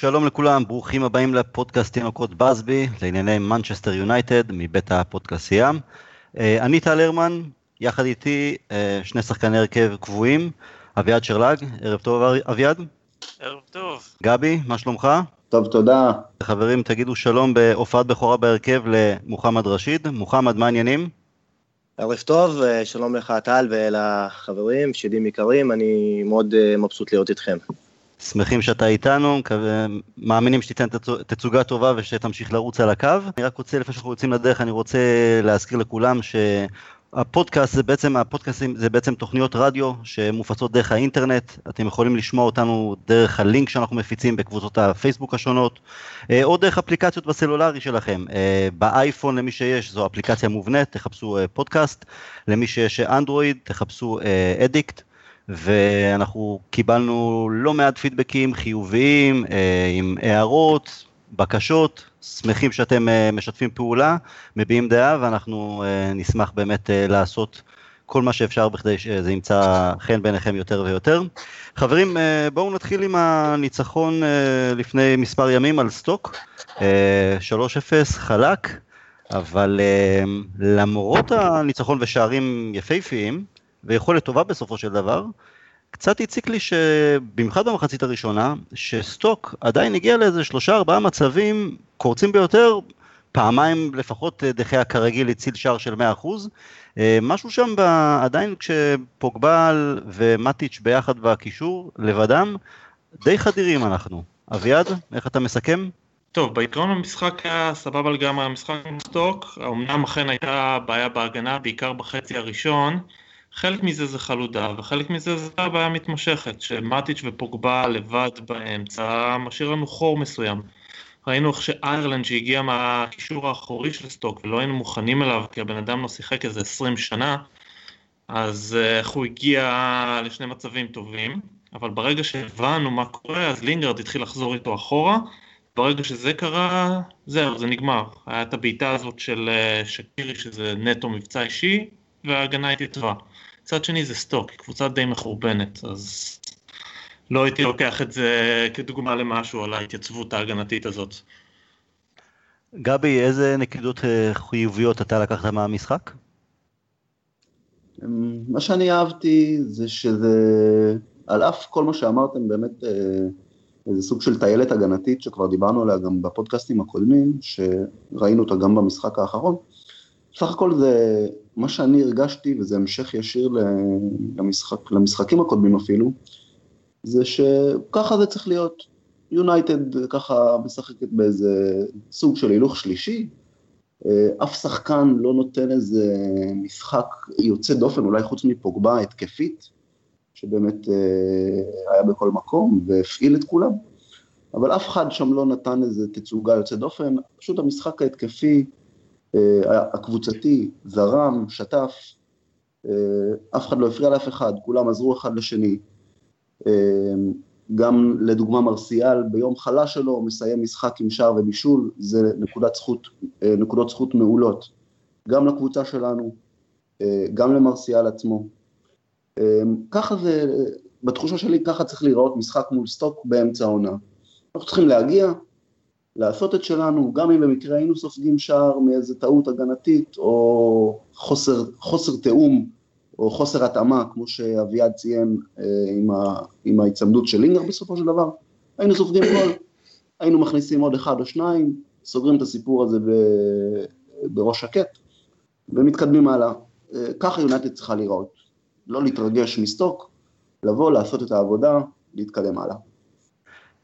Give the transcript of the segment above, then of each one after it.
שלום לכולם, ברוכים הבאים לפודקאסט תינוקות בסבי לענייני מנצ'סטר יונייטד מבית הפודקאסייה. אה, אני טל הרמן, יחד איתי אה, שני שחקני הרכב קבועים, אביעד שרלג, ערב טוב אביעד. ערב טוב. גבי, מה שלומך? טוב, תודה. חברים, תגידו שלום בהופעת בכורה בהרכב למוחמד רשיד. מוחמד, מה העניינים? ערב טוב, אה, שלום לך טל ולחברים, שדים יקרים, אני מאוד מבסוט להיות איתכם. שמחים שאתה איתנו, מאמינים שתיתן תצוגה טובה ושתמשיך לרוץ על הקו. אני רק רוצה, לפני שאנחנו יוצאים לדרך, אני רוצה להזכיר לכולם שהפודקאסט זה בעצם, הפודקאסטים זה בעצם תוכניות רדיו שמופצות דרך האינטרנט. אתם יכולים לשמוע אותנו דרך הלינק שאנחנו מפיצים בקבוצות הפייסבוק השונות, אה, או דרך אפליקציות בסלולרי שלכם. אה, באייפון למי שיש זו אפליקציה מובנית, תחפשו אה, פודקאסט. למי שיש אנדרואיד, תחפשו אדיקט. ואנחנו קיבלנו לא מעט פידבקים חיוביים, אה, עם הערות, בקשות, שמחים שאתם אה, משתפים פעולה, מביעים דעה, ואנחנו אה, נשמח באמת לעשות כל מה שאפשר בכדי שזה ימצא חן בעיניכם יותר ויותר. חברים, בואו נתחיל עם הניצחון לפני מספר ימים על סטוק, 3-0 חלק, אבל למרות הניצחון ושערים יפהפיים, ויכולת טובה בסופו של דבר, קצת הציק לי שבמיוחד במחצית הראשונה, שסטוק עדיין הגיע לאיזה שלושה ארבעה מצבים קורצים ביותר, פעמיים לפחות דחיה כרגיל הציל שער של 100%. אה, משהו שם ב... עדיין כשפוגבל ומטיץ' ביחד בקישור לבדם, די חדירים אנחנו. אביעד, איך אתה מסכם? טוב, בעיקרון המשחק היה סבבה לגמרי, המשחק עם סטוק, אמנם אכן הייתה בעיה בהגנה, בעיקר בחצי הראשון, חלק מזה זה חלודה, וחלק מזה זה הבעיה המתמשכת, שמטיץ' ופוגבה לבד באמצע משאיר לנו חור מסוים. ראינו איך שאיירלנד שהגיע מהקישור האחורי של סטוק ולא היינו מוכנים אליו כי הבן אדם לא שיחק איזה 20 שנה, אז אה, איך הוא הגיע לשני מצבים טובים, אבל ברגע שהבנו מה קורה אז לינגרד התחיל לחזור איתו אחורה, ברגע שזה קרה, זהו, זה נגמר. היה את הבעיטה הזאת של אה, שקירי שזה נטו מבצע אישי, וההגנה הייתי טובה. מצד שני זה סטוק, היא קבוצה די מחורבנת, אז לא הייתי לוקח את זה כדוגמה למשהו על ההתייצבות ההגנתית הזאת. גבי, איזה נקודות אה, חיוביות אתה לקחת מהמשחק? אמ, מה שאני אהבתי זה שזה, על אף כל מה שאמרתם, באמת אה, איזה סוג של טיילת הגנתית שכבר דיברנו עליה גם בפודקאסטים הקודמים, שראינו אותה גם במשחק האחרון. סך הכל זה מה שאני הרגשתי, וזה המשך ישיר למשחק, למשחקים הקודמים אפילו, זה שככה זה צריך להיות. יונייטד ככה משחקת באיזה סוג של הילוך שלישי, אה, אף שחקן לא נותן איזה משחק יוצא דופן, אולי חוץ מפוגבה התקפית, שבאמת אה, היה בכל מקום והפעיל את כולם, אבל אף אחד שם לא נתן איזה תצוגה יוצא דופן, פשוט המשחק ההתקפי הקבוצתי, זרם, שטף, אה, אף אחד לא הפריע לאף אחד, כולם עזרו אחד לשני. אה, גם לדוגמה מרסיאל ביום חלש שלו מסיים משחק עם שער ובישול, זה נקודת זכות, נקודות זכות מעולות, גם לקבוצה שלנו, גם למרסיאל עצמו. ככה זה, בתחושה שלי ככה צריך להיראות משחק מול סטוק באמצע העונה. אנחנו צריכים להגיע, לעשות את שלנו, גם אם במקרה היינו סופגים שער מאיזה טעות הגנתית או חוסר, חוסר תיאום או חוסר התאמה, כמו שאביעד ציין אה, עם, ה, עם ההיצמדות של לינגר בסופו של דבר, היינו סופגים גול, היינו מכניסים עוד אחד או שניים, סוגרים את הסיפור הזה ב, בראש שקט ומתקדמים הלאה. אה, ככה יונתד צריכה להיראות, לא להתרגש מסטוק, לבוא, לעשות את העבודה, להתקדם הלאה.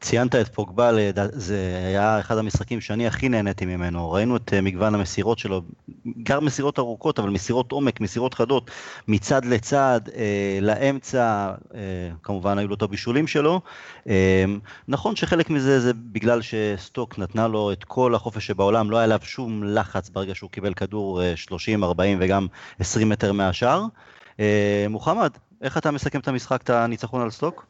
ציינת את פוגבה, זה היה אחד המשחקים שאני הכי נהניתי ממנו, ראינו את אה, מגוון המסירות שלו, בעיקר מסירות ארוכות, אבל מסירות עומק, מסירות חדות, מצד לצד, אה, לאמצע, אה, כמובן היו לו את הבישולים שלו. אה, נכון שחלק מזה זה בגלל שסטוק נתנה לו את כל החופש שבעולם, לא היה עליו שום לחץ ברגע שהוא קיבל כדור 30, אה, 40 וגם 20 מטר מהשאר. אה, מוחמד, איך אתה מסכם את המשחק, את הניצחון על סטוק?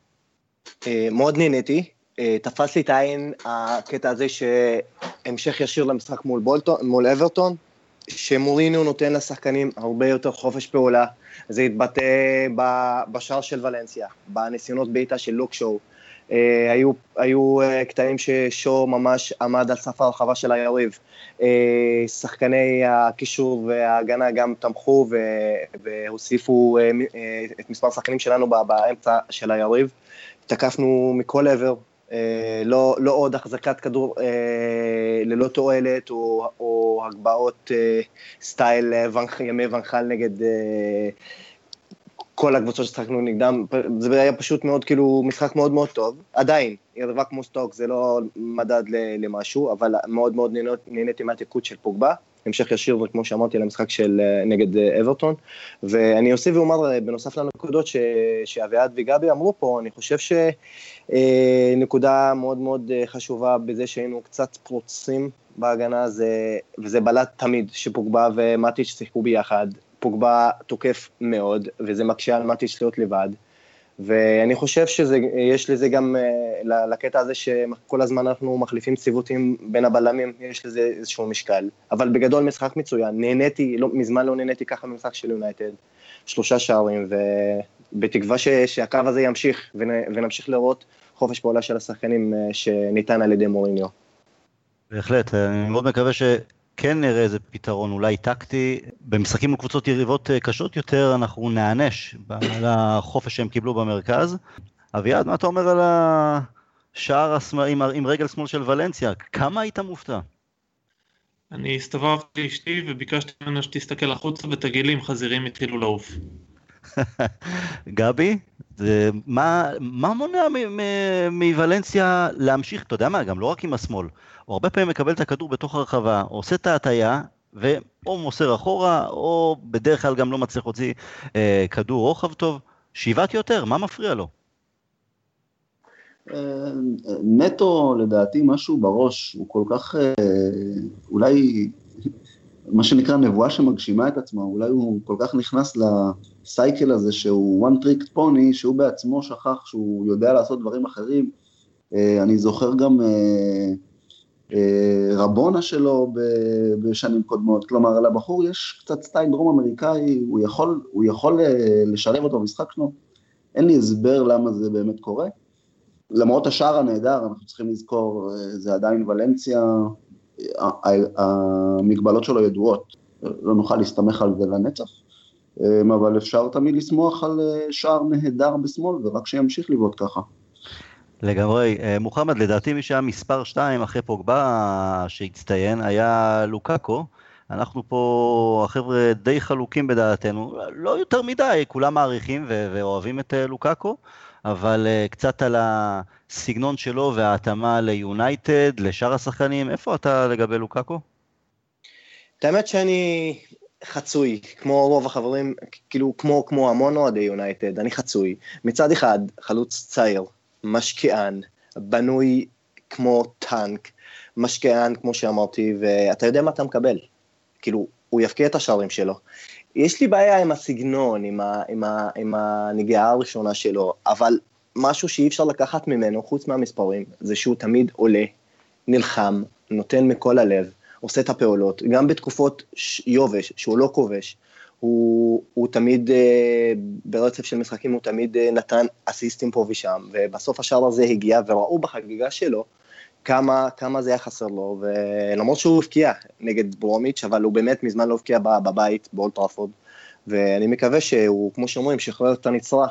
אה, מאוד נהניתי, תפס לי את העין הקטע הזה שהמשך ישיר למשחק מול, בולטון, מול אברטון, שמורינו נותן לשחקנים הרבה יותר חופש פעולה, זה התבטא בשער של ולנסיה, בניסיונות בעיטה של לוק שואו, אה, היו, היו אה, קטעים ששו ממש עמד על סף הרחבה של היריב. אה, שחקני הקישור וההגנה גם תמכו והוסיפו את מספר השחקנים שלנו באמצע של היריב. תקפנו מכל עבר, לא, לא עוד החזקת כדור ללא תועלת או, או הגבהות סטייל ימי ונחל נגד כל הקבוצות ששחקנו נגדם, זה היה פשוט מאוד, כאילו, משחק מאוד מאוד טוב. עדיין, יריבה כמו סטוק זה לא מדד למשהו, אבל מאוד מאוד נהניתי מהתיקות של פוגבה. המשך ישיר, כמו שאמרתי, למשחק של אה, נגד אה, אברטון. ואני אוסיף ואומר, אה, בנוסף לנקודות ש, שאביעד וגבי אמרו פה, אני חושב שנקודה מאוד מאוד חשובה בזה שהיינו קצת פרוצים בהגנה, זה, וזה בלט תמיד, שפוגבה ומטיץ' שיחקו ביחד. פוגבה תוקף מאוד, וזה מקשה על מטיש להיות לבד. ואני חושב שיש לזה גם, אה, לקטע הזה שכל הזמן אנחנו מחליפים ציוותים בין הבלמים, יש לזה איזשהו משקל. אבל בגדול משחק מצוין, נהניתי, לא, מזמן לא נהניתי ככה ממשחק של יונייטד, שלושה שערים, ובתקווה ש, שהקו הזה ימשיך, ונמשיך לראות חופש פעולה של השחקנים אה, שניתן על ידי מוריניו. בהחלט, אני מאוד מקווה ש... כן נראה איזה פתרון אולי טקטי. במשחקים עם קבוצות יריבות אה, קשות יותר אנחנו נענש על החופש שהם קיבלו במרכז. אביעד, מה אתה אומר על השער השמאל, עם, עם רגל שמאל של ולנסיה? כמה היית מופתע? אני הסתובבתי אשתי וביקשתי ממנה שתסתכל החוצה ותגיד לי אם חזירים התחילו לעוף. גבי, זה, מה, מה מונע מוולנסיה להמשיך, אתה יודע מה, גם לא רק עם השמאל, הוא הרבה פעמים מקבל את הכדור בתוך הרחבה, עושה את ההטייה, ואו מוסר אחורה, או בדרך כלל גם לא מצליח להוציא אה, כדור רוחב טוב, שאיבת יותר, מה מפריע לו? אה, נטו, לדעתי, משהו בראש, הוא כל כך, אה, אולי, מה שנקרא נבואה שמגשימה את עצמה, אולי הוא כל כך נכנס לסייקל הזה שהוא one trick pony, שהוא בעצמו שכח שהוא יודע לעשות דברים אחרים. אה, אני זוכר גם אה, רבונה שלו בשנים קודמות, כלומר לבחור יש קצת סטייל דרום אמריקאי, הוא יכול, הוא יכול אה, לשלב אותו במשחק שלו, אין לי הסבר למה זה באמת קורה. למרות השער הנהדר, אנחנו צריכים לזכור, אה, זה עדיין ולנסיה, המגבלות שלו ידועות, לא נוכל להסתמך על זה לנצח, אבל אפשר תמיד לשמוח על שער נהדר בשמאל, ורק שימשיך לבעוט ככה. לגמרי. אה, מוחמד, לדעתי מי שהיה מספר 2 אחרי פוגבה שהצטיין היה לוקאקו. אנחנו פה, החבר'ה די חלוקים בדעתנו, לא יותר מדי, כולם מעריכים ואוהבים את אה, לוקאקו, אבל uh, קצת על הסגנון שלו וההתאמה ליונייטד, לשאר השחקנים, איפה אתה לגבי לוקאקו? את האמת שאני חצוי, כמו רוב החברים, כאילו כמו, כמו המון אוהדי יונייטד, אני חצוי. מצד אחד, חלוץ צעיר, משקיען, בנוי כמו טנק, משקיען, כמו שאמרתי, ואתה יודע מה אתה מקבל. כאילו, הוא יפקיע את השערים שלו. יש לי בעיה עם הסגנון, עם, ה, עם, ה, עם הנגיעה הראשונה שלו, אבל משהו שאי אפשר לקחת ממנו, חוץ מהמספרים, זה שהוא תמיד עולה, נלחם, נותן מכל הלב, עושה את הפעולות, גם בתקופות יובש, שהוא לא כובש, הוא, הוא תמיד, אה, ברצף של משחקים, הוא תמיד אה, נתן אסיסטים פה ושם, ובסוף השער הזה הגיע, וראו בחגיגה שלו כמה, כמה זה היה חסר לו, ולמרות שהוא הבקיע נגד ברומיץ', אבל הוא באמת מזמן לא הבקיע בבית, באולטראפורד, ואני מקווה שהוא, כמו שאומרים, שחרר את הנצרה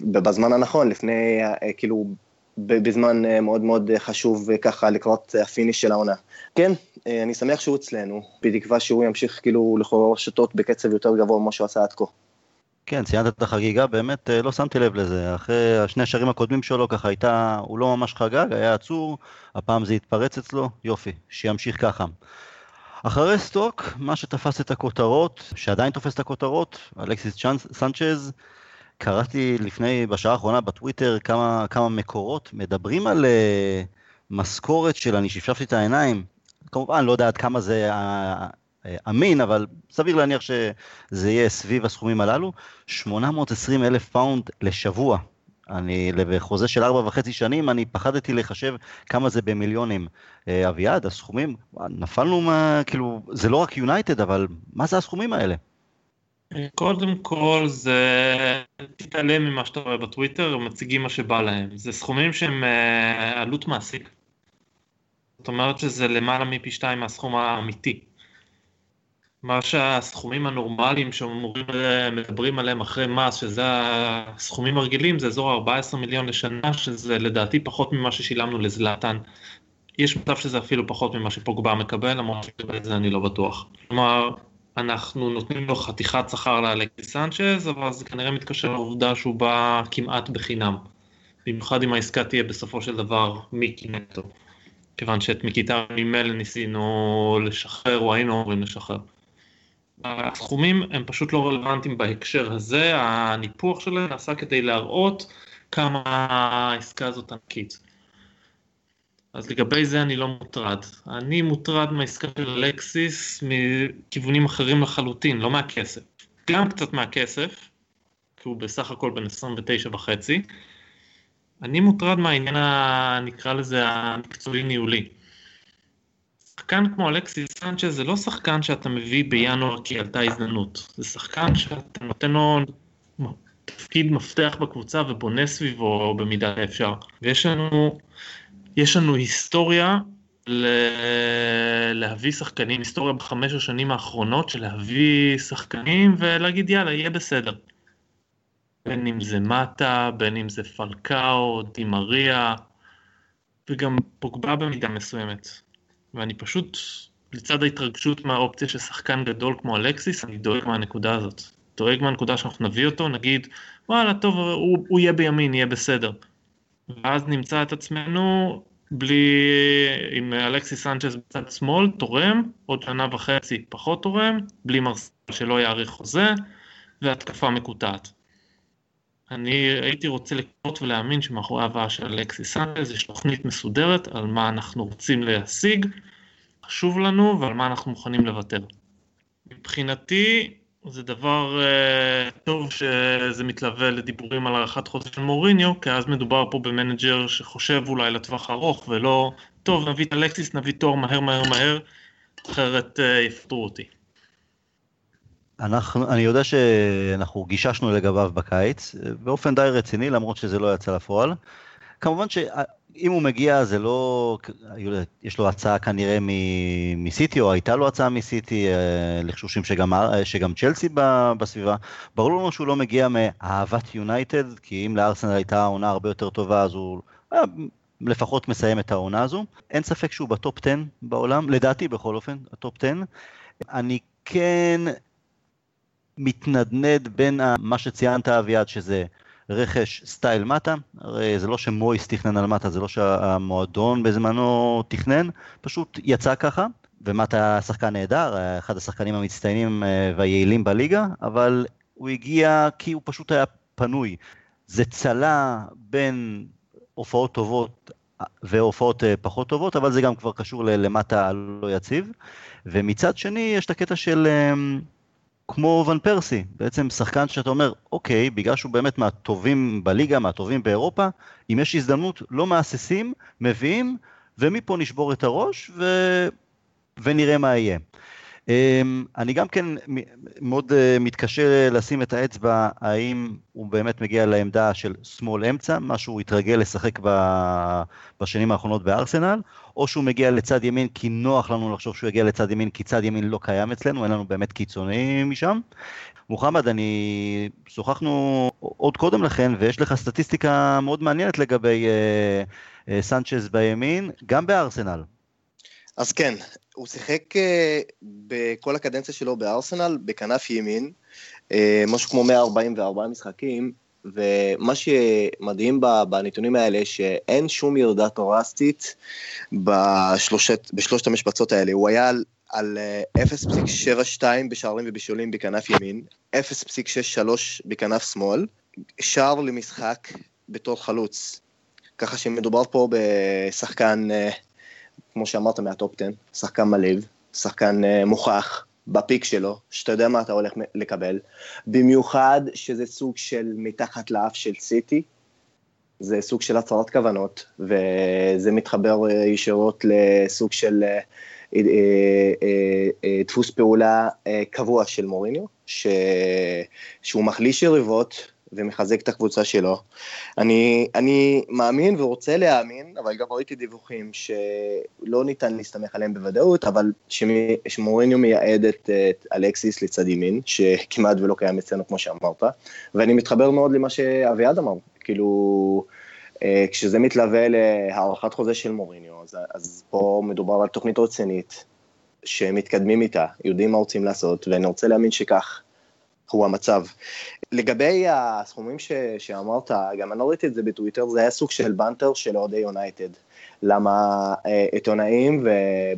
בזמן הנכון, לפני, אה, כאילו, בזמן מאוד מאוד חשוב ככה לקראת ה finish של העונה. כן, אה, אני שמח שהוא אצלנו, בתקווה שהוא ימשיך כאילו לקרוע רשתות בקצב יותר גבוה ממה שהוא עשה עד כה. כן, ציינת את החגיגה, באמת אה, לא שמתי לב לזה. אחרי השני שערים הקודמים שלו ככה הייתה, הוא לא ממש חגג, היה עצור, הפעם זה התפרץ אצלו, יופי, שימשיך ככה. אחרי סטוק, מה שתפס את הכותרות, שעדיין תופס את הכותרות, אלכסיס סנצ'ז, קראתי לפני, בשעה האחרונה בטוויטר כמה, כמה מקורות, מדברים על uh, משכורת של, אני שפשפתי את העיניים, כמובן, לא יודע עד כמה זה אה, אמין, אבל סביר להניח שזה יהיה סביב הסכומים הללו. 820 אלף פאונד לשבוע. אני, בחוזה של ארבע וחצי שנים, אני פחדתי לחשב כמה זה במיליונים. אה, אביעד, הסכומים, נפלנו פה, כאילו, זה לא רק יונייטד, אבל מה זה הסכומים האלה? קודם כל זה, תתעלם ממה שאתה רואה בטוויטר, הם מציגים מה שבא להם. זה סכומים שהם אה, עלות מעסיק. זאת אומרת שזה למעלה מפי שתיים מהסכום האמיתי. מה שהסכומים הנורמליים שאומרים, מדברים עליהם אחרי מס, שזה הסכומים הרגילים, זה אזור 14 מיליון לשנה, שזה לדעתי פחות ממה ששילמנו לזלאטן. יש מצב שזה אפילו פחות ממה שפוגבה מקבל, למרות שאת זה אני לא בטוח. כלומר, אנחנו נותנים לו חתיכת שכר לאלקסי סנצ'ז, אבל זה כנראה מתקשר לעובדה שהוא בא כמעט בחינם. במיוחד אם העסקה תהיה בסופו של דבר מיקי נטו. כיוון שאת מיקיטר ממילא ניסינו לשחרר, או היינו אמורים לשחרר. הסכומים הם פשוט לא רלוונטיים בהקשר הזה, הניפוח שלהם נעשה כדי להראות כמה העסקה הזאת ענקית. אז לגבי זה אני לא מוטרד. אני מוטרד מהעסקה של אלקסיס מכיוונים אחרים לחלוטין, לא מהכסף. גם קצת מהכסף, כי הוא בסך הכל בן 29 וחצי. אני מוטרד מהעניין, נקרא לזה, המקצועי-ניהולי. שחקן כמו אלכסיס סנצ'ה זה לא שחקן שאתה מביא בינואר כי עלתה הזדמנות, זה שחקן שאתה נותן לו תפקיד מפתח בקבוצה ובונה סביבו במידה האפשר. ויש לנו, יש לנו היסטוריה ל... להביא שחקנים, היסטוריה בחמש השנים האחרונות של להביא שחקנים ולהגיד יאללה, יהיה בסדר. בין אם זה מטה, בין אם זה פלקאו, דימריה, וגם פוגבה במידה מסוימת. ואני פשוט, לצד ההתרגשות מהאופציה של שחקן גדול כמו אלקסיס, אני דואג מהנקודה הזאת. דואג מהנקודה שאנחנו נביא אותו, נגיד, וואלה, טוב, הוא, הוא יהיה בימין, יהיה בסדר. ואז נמצא את עצמנו בלי, עם אלכסיס סנצ'ס בצד שמאל, תורם, עוד שנה וחצי פחות תורם, בלי מרסיאל שלא יאריך חוזה, והתקפה מקוטעת. אני הייתי רוצה לקוות ולהאמין שמאחורי ההבאה של אלכסיס סנצ'ס יש תוכנית מסודרת על מה אנחנו רוצים להשיג, חשוב לנו ועל מה אנחנו מוכנים לוותר. מבחינתי זה דבר uh, טוב שזה מתלווה לדיבורים על הארכת חוזה של מוריניו, כי אז מדובר פה במנג'ר שחושב אולי לטווח ארוך ולא, טוב נביא את אלקסיס, נביא תואר מהר מהר מהר, אחרת uh, יפטרו אותי. אנחנו, אני יודע שאנחנו גיששנו לגביו בקיץ, באופן די רציני, למרות שזה לא יצא לפועל. כמובן שאם הוא מגיע זה לא, יש לו הצעה כנראה מסיטי, או הייתה לו הצעה מסיטי, אה, לחשושים שגם, שגם צ'לסי בסביבה. ברור לנו שהוא לא מגיע מאהבת יונייטד, כי אם לארסנל הייתה עונה הרבה יותר טובה, אז הוא היה לפחות מסיים את העונה הזו. אין ספק שהוא ב top 10 בעולם, לדעתי בכל אופן, ה top 10. אני כן מתנדנד בין מה שציינת אביעד, שזה רכש style מאטה, הרי זה לא שמויס תכנן על מטה, זה לא שהמועדון בזמנו תכנן, פשוט יצא ככה, ומטה שחקן נהדר, אחד השחקנים המצטיינים אה, והיעילים בליגה, אבל הוא הגיע כי הוא פשוט היה פנוי. זה צלה בין הופעות טובות והופעות אה, פחות טובות, אבל זה גם כבר קשור למטה לא יציב. ומצד שני, יש את הקטע של אמ, כמו ון פרסי, בעצם שחקן שאתה אומר, אוקיי, בגלל שהוא באמת מהטובים בליגה, מהטובים באירופה, אם יש הזדמנות, לא מהססים, מביאים, ומפה נשבור את הראש, ו... ונראה מה יהיה. אמ, אני גם כן מאוד אה, מתקשה לשים את האצבע האם הוא באמת מגיע לעמדה של שמאל אמצע, מה שהוא התרגל לשחק בשנים האחרונות בארסנל, או שהוא מגיע לצד ימין כי נוח לנו לחשוב שהוא יגיע לצד ימין כי צד ימין לא קיים אצלנו, אין לנו באמת קיצוניים משם. מוחמד, אני, שוחחנו עוד קודם לכן ויש לך סטטיסטיקה מאוד מעניינת לגבי אה, אה, סנצ'ז בימין, גם בארסנל. אז כן, הוא שיחק אה, בכל הקדנציה שלו בארסנל, בכנף ימין, אה, משהו כמו 144 משחקים, ומה שמדהים בנתונים האלה, שאין שום ירידה תורסטית בשלושת, בשלושת המשבצות האלה. הוא היה על, על 0.72 אה, בשערים ובשולים בכנף ימין, 0.63 בכנף שמאל, שער למשחק בתור חלוץ. ככה שמדובר פה בשחקן כמו שאמרת, מהטופ 10, שחקן מלהיב, שחקן uh, מוכח בפיק שלו, שאתה יודע מה אתה הולך לקבל, במיוחד שזה סוג של מתחת לאף של סיטי, זה סוג של הצהרת כוונות, וזה מתחבר uh, ישירות לסוג של uh, דפוס פעולה קבוע של מוריניו, ש... שהוא מחליש יריבות ומחזק את הקבוצה שלו. אני, אני מאמין ורוצה להאמין, אבל גם ראיתי דיווחים שלא ניתן להסתמך עליהם בוודאות, אבל שמוריניו מייעד את, את אלקסיס לצד ימין, שכמעט ולא קיים אצלנו כמו שאמרת, ואני מתחבר מאוד למה שאביעד אמר, כאילו... אה, כשזה מתלווה להארכת חוזה של מוריניו, אז, אז פה מדובר על תוכנית רצינית, שמתקדמים איתה, יודעים מה רוצים לעשות, ואני רוצה להאמין שכך הוא המצב. לגבי הסכומים ש, שאמרת, גם אני לא ראיתי את זה בטוויטר, זה היה סוג של בנטר של אוהדי יונייטד. למה אה, עיתונאים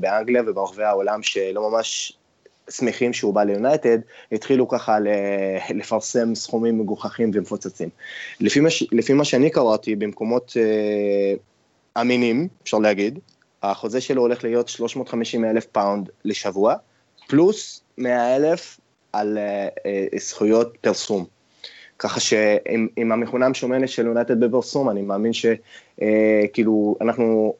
באנגליה וברחבי העולם שלא ממש שמחים שהוא בא ליונייטד, התחילו ככה לפרסם סכומים מגוחכים ומפוצצים. לפי מה, לפי מה שאני קראתי, במקומות אה, אמינים, אפשר להגיד, החוזה שלו הולך להיות 350 אלף פאונד לשבוע, פלוס 100 אלף על אה, אה, זכויות פרסום. ככה שעם המכונה המשומנת של יונייטד בפרסום, אני מאמין שכאילו אה, אנחנו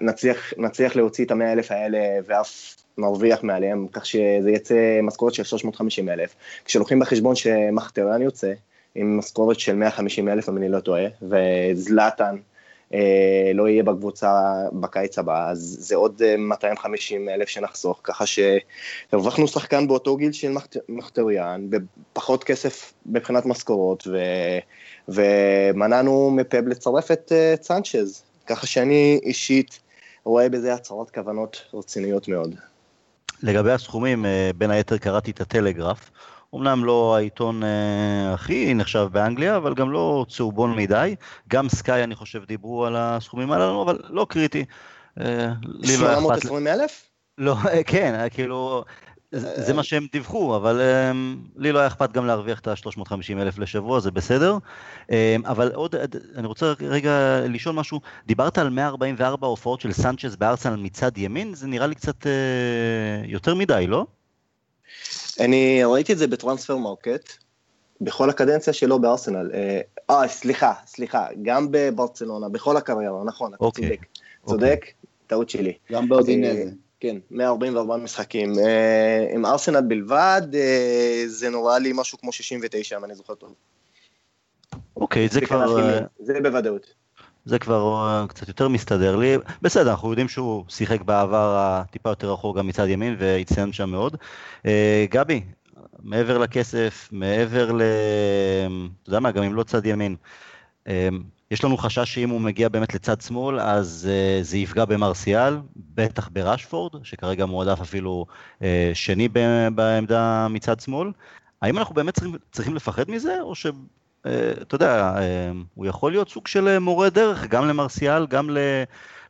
נצליח, נצליח להוציא את המאה אלף האלה ואף נרוויח מעליהם, כך שזה יצא משכורת של 350 אלף. כשלוקחים בחשבון שמחיטריאן יוצא עם משכורת של 150 אלף, אם אני לא טועה, וזלאטן לא יהיה בקבוצה בקיץ הבא, אז זה עוד 250 אה, אלף שנחסוך, ככה שהרווחנו שחקן באותו גיל של מחטריאן, בפחות כסף מבחינת משכורות, ו... ומנענו מפאב לצרף את אה, צאנצ'ז, ככה שאני אישית רואה בזה הצהרות כוונות רציניות מאוד. לגבי הסכומים, בין היתר קראתי את הטלגרף. אמנם לא העיתון אה, הכי נחשב באנגליה, אבל גם לא צהובון מדי. גם סקאי, אני חושב, דיברו על הסכומים הללו, אבל לא קריטי. אה, 720 לא אלף? לא, כן, אה, כאילו, זה מה שהם דיווחו, אבל אה, לי לא היה אכפת גם להרוויח את ה-350 אלף לשבוע, זה בסדר. אה, אבל עוד, אני רוצה רגע לשאול משהו, דיברת על 144 הופעות של סנצ'ז בארסנל מצד ימין, זה נראה לי קצת יותר מדי, לא? אני ראיתי את זה ב transfermarkt, בכל הקדנציה שלו בארסנל. אה, אה, סליחה, סליחה, גם בברצלונה, בכל הקריירה, נכון, אתה אוקיי, צודק. אוקיי. צודק, טעות שלי. גם באודינזה. אה, כן, 144 משחקים. אה, עם ארסנל בלבד, זה נורא לי משהו כמו 69, אם אני זוכר טוב. אוקיי, זה כבר... זה בוודאות. זה כבר קצת יותר מסתדר לי. בסדר, אנחנו יודעים שהוא שיחק בעבר הטיפה יותר רחוק גם מצד ימין והצטיין שם מאוד. אה, גבי, מעבר לכסף, מעבר ל... אתה יודע מה, גם אם לא צד ימין. אה, יש לנו חשש שאם הוא מגיע באמת לצד שמאל, אז uh, זה יפגע במרסיאל, בטח בראשפורד, שכרגע מועדף אפילו uh, שני בעמדה מצד שמאל. האם אנחנו באמת צריכים, צריכים לפחד מזה, או ש... אה, אתה יודע, אה, הוא יכול להיות סוג של אה, מורה דרך, גם למרסיאל, גם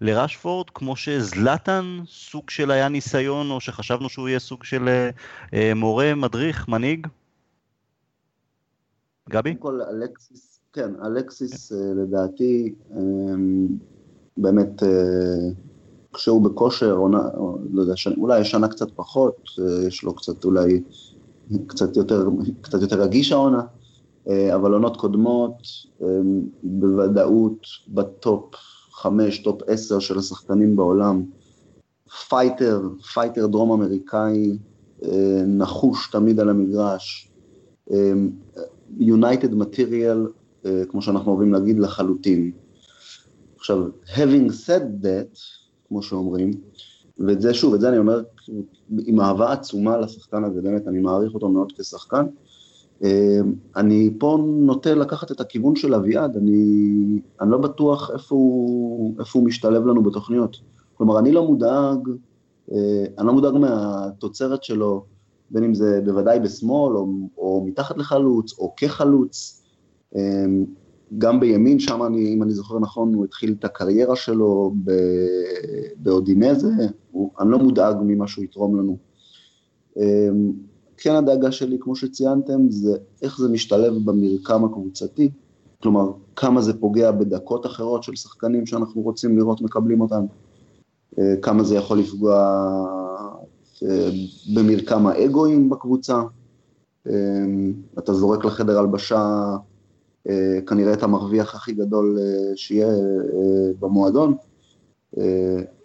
לרשפורד, כמו שזלטן סוג של היה ניסיון, או שחשבנו שהוא יהיה סוג של מורה, מדריך, מנהיג? גבי? קודם כל, אלקסיס, כן, אלקסיס לדעתי, באמת, כשהוא בכושר, עונה, לא יודע, אולי שנה קצת פחות, יש לו קצת אולי, קצת יותר, קצת יותר רגיש העונה. אה, אבל עונות קודמות אה, בוודאות בטופ חמש, טופ עשר של השחקנים בעולם. fighter, fighter דרום אמריקאי, אה, נחוש תמיד על המגרש. יונייטד material, כמו שאנחנו אוהבים להגיד, לחלוטין. עכשיו, having said that, כמו שאומרים, ואת זה שוב, את זה אני אומר עם אהבה עצומה לשחקן הזה, באמת, אני מעריך אותו מאוד כשחקן. אמ, אני פה נוטה לקחת את הכיוון של אביעד, אני, אני לא בטוח איפה הוא, איפה הוא משתלב לנו בתוכניות. כלומר, אני לא מודאג, אה, אני לא מודאג מהתוצרת שלו, בין אם זה בוודאי בשמאל, או, או מתחת לחלוץ, או כחלוץ. אמ, גם בימין, שם אני, אם אני זוכר נכון, הוא התחיל את הקריירה שלו באודינזה, אני לא מודאג ממה שהוא יתרום לנו. כן הדאגה שלי, כמו שציינתם, זה איך זה משתלב במרקם הקבוצתי, כלומר, כמה זה פוגע בדקות אחרות של שחקנים שאנחנו רוצים לראות מקבלים אותם, אה, כמה זה יכול לפגוע אה, במרקם האגואים בקבוצה, אה, אתה זורק לחדר הלבשה כנראה את המרוויח הכי גדול שיהיה במועדון,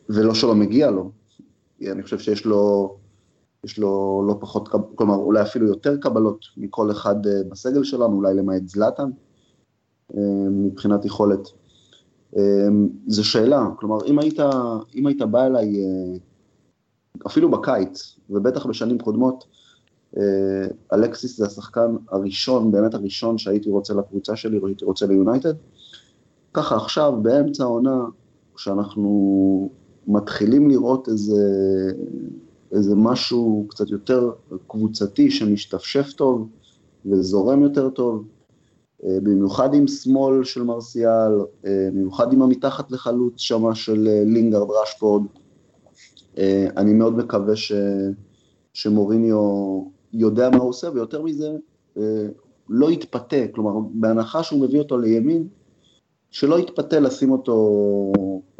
ולא שלא מגיע לו, אני חושב שיש לו יש לו לא פחות, כלומר אולי אפילו יותר קבלות מכל אחד אה, בסגל שלנו, אולי למעט זלאטן, אה, מבחינת יכולת. זו שאלה, כלומר אם היית, אם היית בא אליי אפילו בקיץ, ובטח בשנים קודמות, אלקסיס זה השחקן הראשון, באמת הראשון שהייתי רוצה לקבוצה שלי והייתי רוצה ליונייטד. ככה עכשיו, באמצע העונה, כשאנחנו מתחילים לראות איזה, איזה משהו קצת יותר קבוצתי שמשתפשף טוב וזורם יותר טוב, אה, במיוחד עם שמאל של מרסיאל, אה, במיוחד עם המתחת לחלוץ שמה של אה, לינגרד רשפורד. אני מאוד מקווה ש, שמוריניו יודע מה הוא עושה, ויותר מזה, לא יתפתה, כלומר, בהנחה שהוא מביא אותו לימין, שלא יתפתה לשים אותו,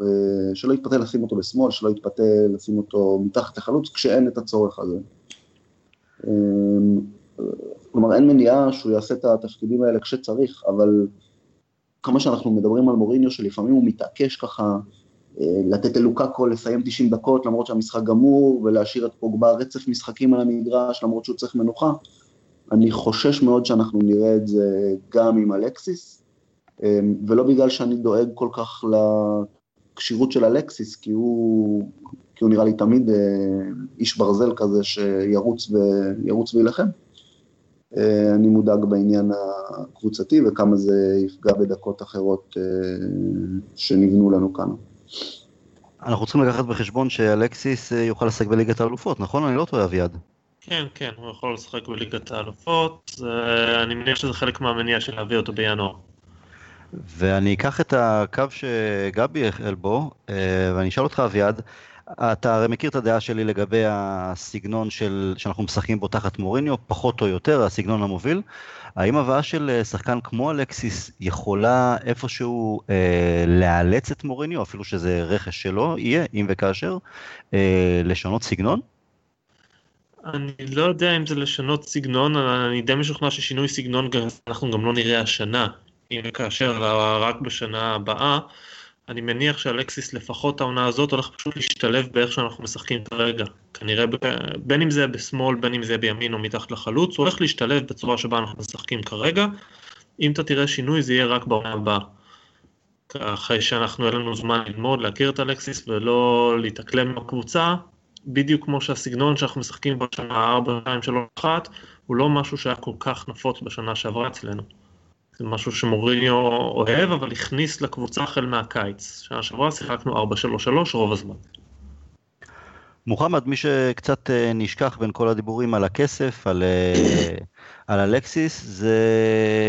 אה, שלא יתפתה לשים אותו בשמאל, שלא יתפתה לשים אותו מתחת לחלוץ, כשאין את הצורך הזה. אה, כלומר, אין מניעה שהוא יעשה את התפקידים האלה כשצריך, אבל כמה שאנחנו מדברים על מוריניו, שלפעמים הוא מתעקש ככה אה, לתת ללוקאקו לסיים 90 דקות, למרות שהמשחק גמור, ולהשאיר את פוגבה רצף משחקים על המגרש, למרות שהוא צריך מנוחה. אני חושש מאוד שאנחנו נראה את זה גם עם אלקסיס, אמ, ולא בגלל שאני דואג כל כך לכשירות של אלקסיס, כי הוא, כי הוא נראה לי תמיד אה, איש ברזל כזה שירוץ ויילחם. אה, אני מודאג בעניין הקבוצתי וכמה זה יפגע בדקות אחרות אה, שנבנו לנו כאן. אנחנו צריכים לקחת בחשבון שאלקסיס יוכל לשחק בליגת האלופות, נכון? אני לא טועה אביעד. כן, כן, הוא יכול לשחק בליגת האלופות, אני מניח שזה חלק מהמניע של להביא אותו בינואר. ואני אקח את הקו שגבי החל בו, אה, ואני אשאל אותך אביעד, אתה הרי מכיר את הדעה שלי לגבי הסגנון של, שאנחנו משחקים בו תחת מוריניו, פחות או יותר, הסגנון המוביל. האם הבאה של אה, שחקן כמו אלקסיס יכולה איפשהו אה, לאלץ את מוריניו, אפילו שזה רכש שלו, יהיה, אם וכאשר, אה, לשנות סגנון? אני לא יודע אם זה לשנות סגנון, אני די משוכנע ששינוי סגנון אנחנו גם לא נראה השנה. אם וכאשר, רק בשנה הבאה, אני מניח שאלקסיס לפחות העונה הזאת הולך פשוט להשתלב באיך שאנחנו משחקים כרגע. כנראה בין אם זה בשמאל, בין אם זה בימין או מתחת לחלוץ, הוא הולך להשתלב בצורה שבה אנחנו משחקים כרגע. אם אתה תראה שינוי זה יהיה רק בעונה הבאה. אחרי שאנחנו, אין לנו זמן ללמוד, להכיר את אלקסיס ולא להתאקלם בקבוצה, בדיוק כמו שהסגנון שאנחנו משחקים בשנה 4, 2, 3, 1, הוא לא משהו שהיה כל כך נפוץ בשנה שעברה אצלנו. זה משהו שמוריניו אוהב, אבל הכניס לקבוצה החל מהקיץ. שנה שעברה שיחקנו 4-3-3 רוב הזמן. מוחמד, מי שקצת אה, נשכח בין כל הדיבורים על הכסף, על, אה, על אלקסיס, זה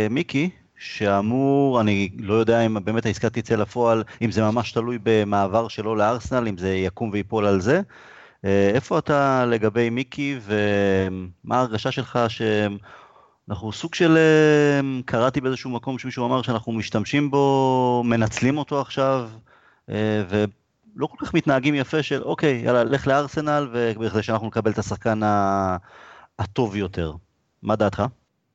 מיקי, שאמור, אני לא יודע אם באמת העסקה תצא לפועל, אם זה ממש תלוי במעבר שלו לארסנל, אם זה יקום ויפול על זה. אה, איפה אתה לגבי מיקי, ומה ההרגשה שלך אנחנו סוג של, אמ, קראתי באיזשהו מקום שמישהו אמר שאנחנו משתמשים בו, מנצלים אותו עכשיו, אה, ולא כל כך מתנהגים יפה של אוקיי, יאללה, לך לארסנל, ובכדי שאנחנו נקבל את השחקן הטוב יותר. מה דעתך?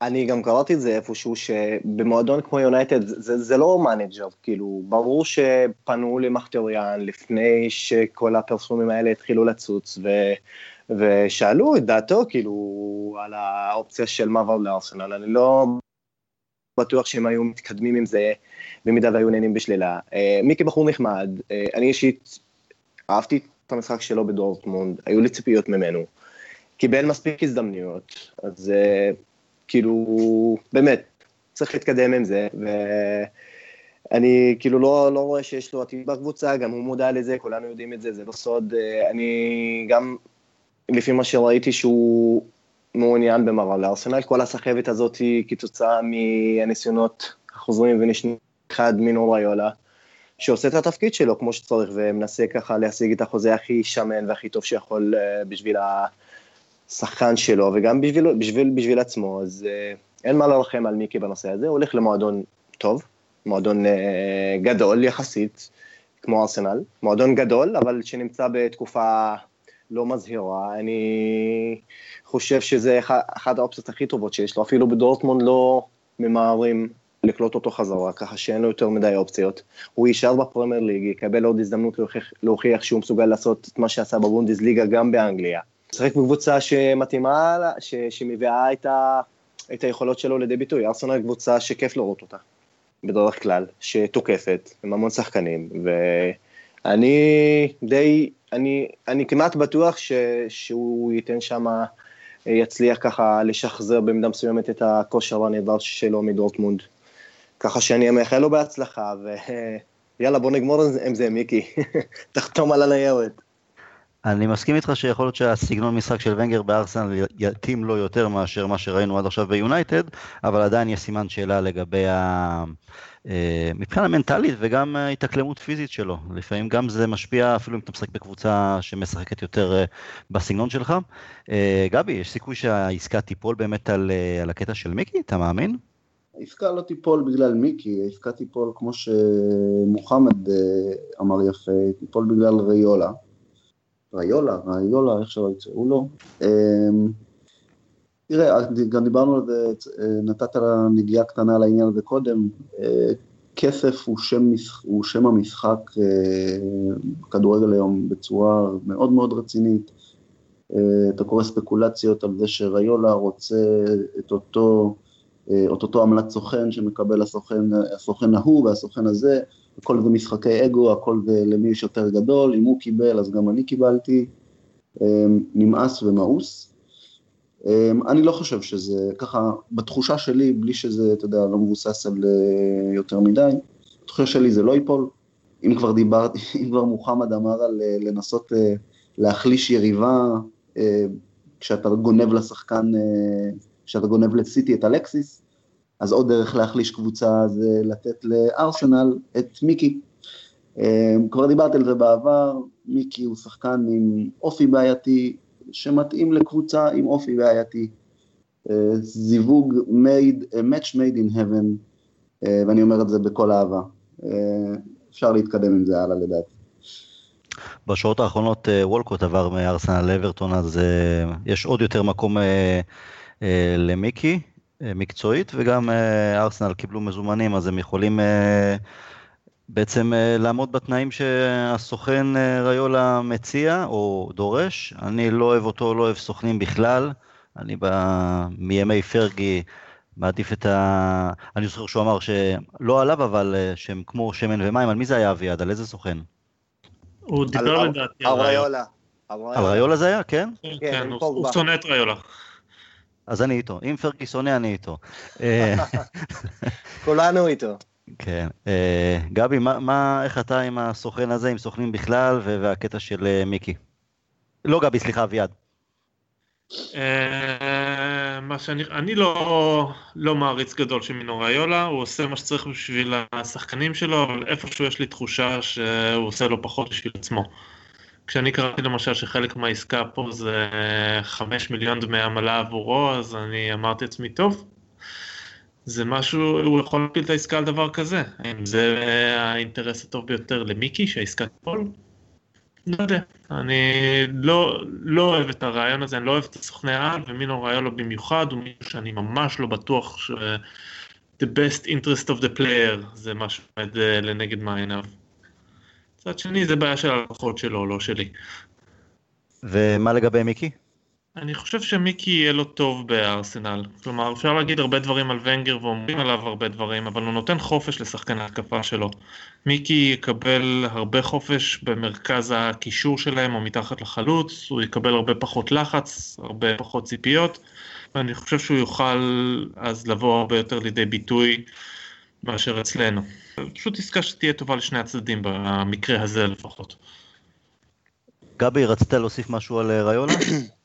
אני גם קראתי את זה איפשהו, שבמועדון כמו יונייטד זה, זה לא מנג'ר, כאילו, ברור שפנו למחיטריאן לפני שכל הפרסומים האלה התחילו לצוץ, ו... ושאלו את דעתו כאילו על האופציה של מעבר לארסנל, אני לא בטוח שהם היו מתקדמים עם זה במידה והיו נהנים בשלילה. אה, מיקי בחור נחמד, אה, אני אישית אהבתי את המשחק שלו בדורטמונד, היו לי ציפיות ממנו, קיבל מספיק הזדמנויות, אז אה, כאילו, באמת, צריך להתקדם עם זה, ואני כאילו לא, לא רואה שיש לו עתיד בקבוצה, גם הוא מודע לזה, כולנו יודעים את זה, זה לא סוד, אני גם לפי מה שראיתי שהוא מעוניין במעבר לארסנל, כל הסחבת הזאת היא כתוצאה מהניסיונות החוזרים ונשנים אחד מינו ריולה, שעושה את התפקיד שלו כמו שצריך ומנסה ככה להשיג את החוזה הכי שמן והכי טוב שיכול uh, בשביל השחקן שלו וגם בשביל, בשביל, בשביל עצמו, אז uh, אין מה לרחם על מיקי בנושא הזה, הוא הולך למועדון טוב, מועדון uh, גדול יחסית, כמו ארסנל, מועדון גדול, אבל שנמצא בתקופה לא מזהירה, אני חושב שזה אחת האופציות הכי טובות שיש לו, אפילו בדורטמונד לא ממהרים לקלוט אותו חזרה, ככה שאין לו יותר מדי אופציות. הוא יישאר בפרמייר ליג, יקבל עוד הזדמנות להוכיח, להוכיח שהוא מסוגל לעשות את מה שעשה בבונדסליגה גם באנגליה. לשחק בקבוצה שמתאימה, ש, שמביאה את, ה, את היכולות שלו לידי ביטוי. ארסנל היא קבוצה שכיף לראות אותה, בדרך כלל, שתוקפת, עם המון שחקנים, ואני די, אני, אני כמעט בטוח ש, שהוא ייתן שם, יצליח ככה לשחזר במידה מסוימת את הכושר הנהדר שלו מדורטמונד. ככה שאני מאחל לו בהצלחה, ויאללה בוא נגמור עם זה מיקי, תחתום על הניירת. אני מסכים איתך שיכול להיות שהסגנון משחק של ונגר בארסנל יתאים לו יותר מאשר מה שראינו עד עכשיו ביונייטד, אבל עדיין יש סימן שאלה לגבי ה... אה, מבחינה מנטלית וגם ההתאקלמות פיזית שלו. לפעמים גם זה משפיע אפילו אם אתה משחק בקבוצה שמשחקת יותר אה, בסגנון שלך. אה, גבי, יש סיכוי שהעסקה תיפול באמת על, על הקטע של מיקי? אתה מאמין? העסקה לא תיפול בגלל מיקי, העסקה תיפול כמו שמוחמד אמר יפה, תיפול בגלל ריולה. ריולה, ריולה, איך שלא יקראו לו. אמ, תראה, גם דיברנו על זה, נתת לה נגיעה קטנה על העניין הזה קודם. אה, כסף הוא שם, הוא שם המשחק אה, בכדורגל היום בצורה מאוד מאוד רצינית. אה, אתה קורא ספקולציות על זה שריולה רוצה את אותו, את אותו עמלת סוכן שמקבל הסוכן, הסוכן ההוא והסוכן הזה, הכל זה משחקי אגו, הכל זה למי יש יותר גדול, אם הוא קיבל אז גם אני קיבלתי, נמאס ומאוס. אמ, אני לא חושב שזה, ככה, בתחושה שלי, בלי שזה, אתה יודע, לא מבוסס על אה, יותר מדי, בתחושה שלי זה לא ייפול. אם כבר דיברתי, אם כבר מוחמד אמר על אה, לנסות אה, להחליש יריבה, כשאתה גונב לשחקן, כשאתה גונב לסיטי את אלקסיס, אז עוד דרך להחליש קבוצה זה לתת לארסנל את מיקי. אמ, כבר דיברתי על זה בעבר, מיקי הוא שחקן עם אופי בעייתי, שמתאים לקבוצה עם אופי בעייתי. אה, זיווג made, match made in heaven, אה, ואני אומר את זה בכל אהבה. אה, אפשר להתקדם עם זה הלאה לדעתי. בשעות האחרונות וולקוט עבר מארסנל לאברטון, אז יש עוד יותר מקום למיקי. אה, מקצועית, וגם אה, ארסנל קיבלו מזומנים, אז הם יכולים אה, בעצם לעמוד בתנאים שהסוכן ריולה מציע או דורש. אני לא אוהב אותו, לא אוהב סוכנים בכלל. אני ב... מימי פרגי מעדיף את ה... אני זוכר שהוא אמר שלא עליו, אבל שהם כמו שמן ומים. על מי זה היה אביעד? על איזה סוכן? הוא דיבר לדעתי על ריולה. על ריולה זה היה? כן? כן, כן הוא שונא את ריולה. אז אני איתו. אם פרקי שונא, אני איתו. אה, כולנו איתו. כן. אה, גבי, מה, מה, איך אתה עם הסוכן הזה, עם סוכנים בכלל, והקטע של אה, מיקי? לא גבי, סליחה, אביעד. מה שאני, אני לא, לא מעריץ גדול של מינו ריולה, הוא עושה מה שצריך בשביל השחקנים שלו, אבל איפשהו יש לי תחושה שהוא עושה לו פחות בשביל עצמו. כשאני קראתי למשל שחלק מהעסקה פה זה 5 מיליון דמי עמלה עבורו, אז אני אמרתי לעצמי, טוב, זה משהו, הוא יכול להפיל את העסקה על דבר כזה. האם זה האינטרס הטוב ביותר למיקי, שהעסקה תפול? לא יודע. אני לא, לא אוהב את הרעיון הזה, אני לא אוהב את הסוכני העל, ומינו רעיון לו במיוחד, הוא מישהו שאני ממש לא בטוח ש... the best interest of the player זה משהו שעומד אה, לנגד מעייניו. מצד שני זה בעיה של הלקוחות שלו, לא שלי. ומה לגבי מיקי? אני חושב שמיקי יהיה לו טוב בארסנל. כלומר, אפשר להגיד הרבה דברים על ונגר ואומרים עליו הרבה דברים, אבל הוא נותן חופש לשחקן ההתקפה שלו. מיקי יקבל הרבה חופש במרכז הקישור שלהם או מתחת לחלוץ, הוא יקבל הרבה פחות לחץ, הרבה פחות ציפיות, ואני חושב שהוא יוכל אז לבוא הרבה יותר לידי ביטוי מאשר אצלנו. פשוט עסקה שתהיה טובה לשני הצדדים במקרה הזה לפחות. גבי, רצית להוסיף משהו על אה, ריולה?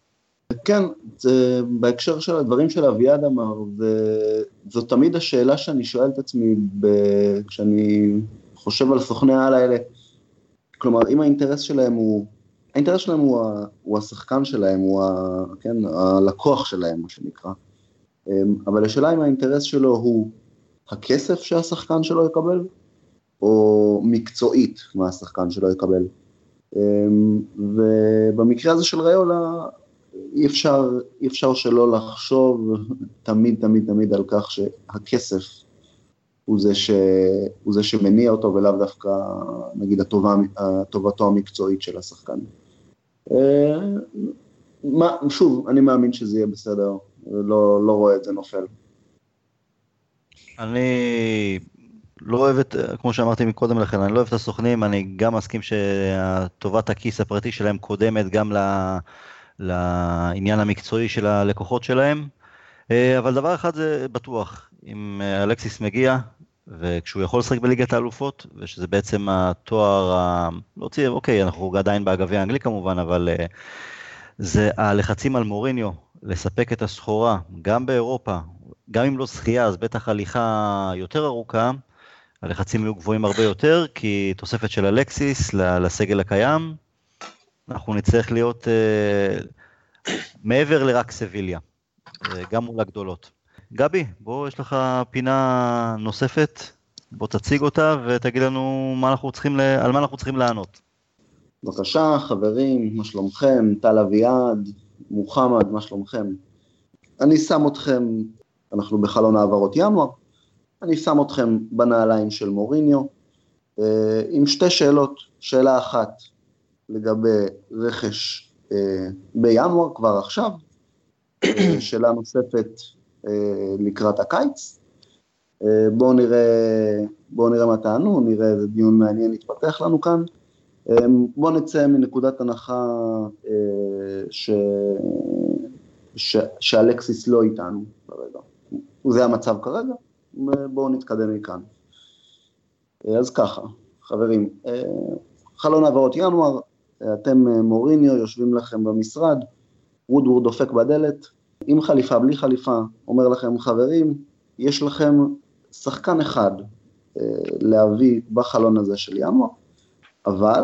כן, זה, בהקשר של הדברים של אביעד אמר, זה, זו תמיד השאלה שאני שואל את עצמי ב, כשאני חושב על סוכני העל האלה. כלומר, אם האינטרס שלהם הוא, האינטרס שלהם הוא, ה, הוא השחקן שלהם, הוא ה, כן, הלקוח שלהם, מה שנקרא. אמ, אבל השאלה אם האינטרס שלו הוא הכסף שהשחקן שלו יקבל, או מקצועית מה השחקן שלו יקבל. אמ, ובמקרה הזה של ריולה, אי אפשר, אי אפשר שלא לחשוב תמיד תמיד תמיד על כך שהכסף הוא זה, ש, הוא זה שמניע אותו ולאו דווקא נגיד הטובה, הטובתו המקצועית של השחקן. אה, מה, שוב, אני מאמין שזה יהיה בסדר, לא, לא רואה את זה נופל. אני לא אוהב את, כמו שאמרתי מקודם לכן, אני לא אוהב את הסוכנים, אני גם מסכים שטובת הכיס הפרטי שלהם קודמת גם ל, לעניין המקצועי של הלקוחות שלהם, אה, אבל דבר אחד זה בטוח, אם אה, אלכסיס מגיע, וכשהוא יכול לשחק בליגת האלופות, ושזה בעצם התואר, ה... לא רוצה, אוקיי, אנחנו עדיין בגביע האנגלי כמובן, אבל אה, זה הלחצים על מוריניו לספק את הסחורה, גם באירופה, גם אם לא זכייה, אז בטח הליכה יותר ארוכה, הלחצים יהיו גבוהים הרבה יותר, כי תוספת של אלקסיס לסגל הקיים, אנחנו נצטרך להיות uh, מעבר לרק סביליה, uh, גם מול הגדולות. גבי, בוא, יש לך פינה נוספת, בוא תציג אותה ותגיד לנו מה אנחנו צריכים, על מה אנחנו צריכים לענות. בבקשה, חברים, מה שלומכם? טל אביעד, מוחמד, מה שלומכם? אני שם אתכם, אנחנו בחלון העברות ינואר, אני שם אתכם בנעליים של מוריניו, אה, עם שתי שאלות, שאלה אחת לגבי רכש אה, בינואר, כבר עכשיו, אה, שאלה נוספת לקראת הקיץ. בואו נראה, בואו נראה מה טענו, נראה איזה דיון מעניין יתפתח לנו כאן. בואו נצא מנקודת הנחה ש... ש... שאלקסיס לא איתנו כרגע. זה המצב כרגע, בואו נתקדם מכאן. אז ככה, חברים, חלון העברות ינואר, אתם מוריניו, יושבים לכם במשרד, וודוורד דופק בדלת, עם חליפה, בלי חליפה, אומר לכם, חברים, יש לכם שחקן אחד להביא בחלון הזה של ינואר, אבל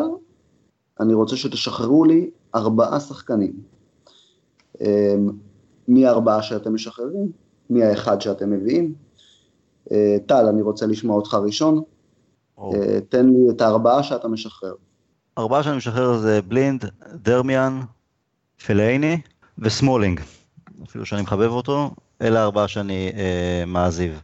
אני רוצה שתשחררו לי ארבעה שחקנים. מי הארבעה שאתם משחררים? מי האחד שאתם מביאים? אה, טל, אני רוצה לשמוע אותך ראשון. Oh. תן לי את הארבעה שאתה משחרר. ארבעה שאני משחרר זה בלינד, דרמיאן, פלאייני וסמולינג. אפילו שאני מחבב אותו, אלה הארבעה שאני אה, מעזיב.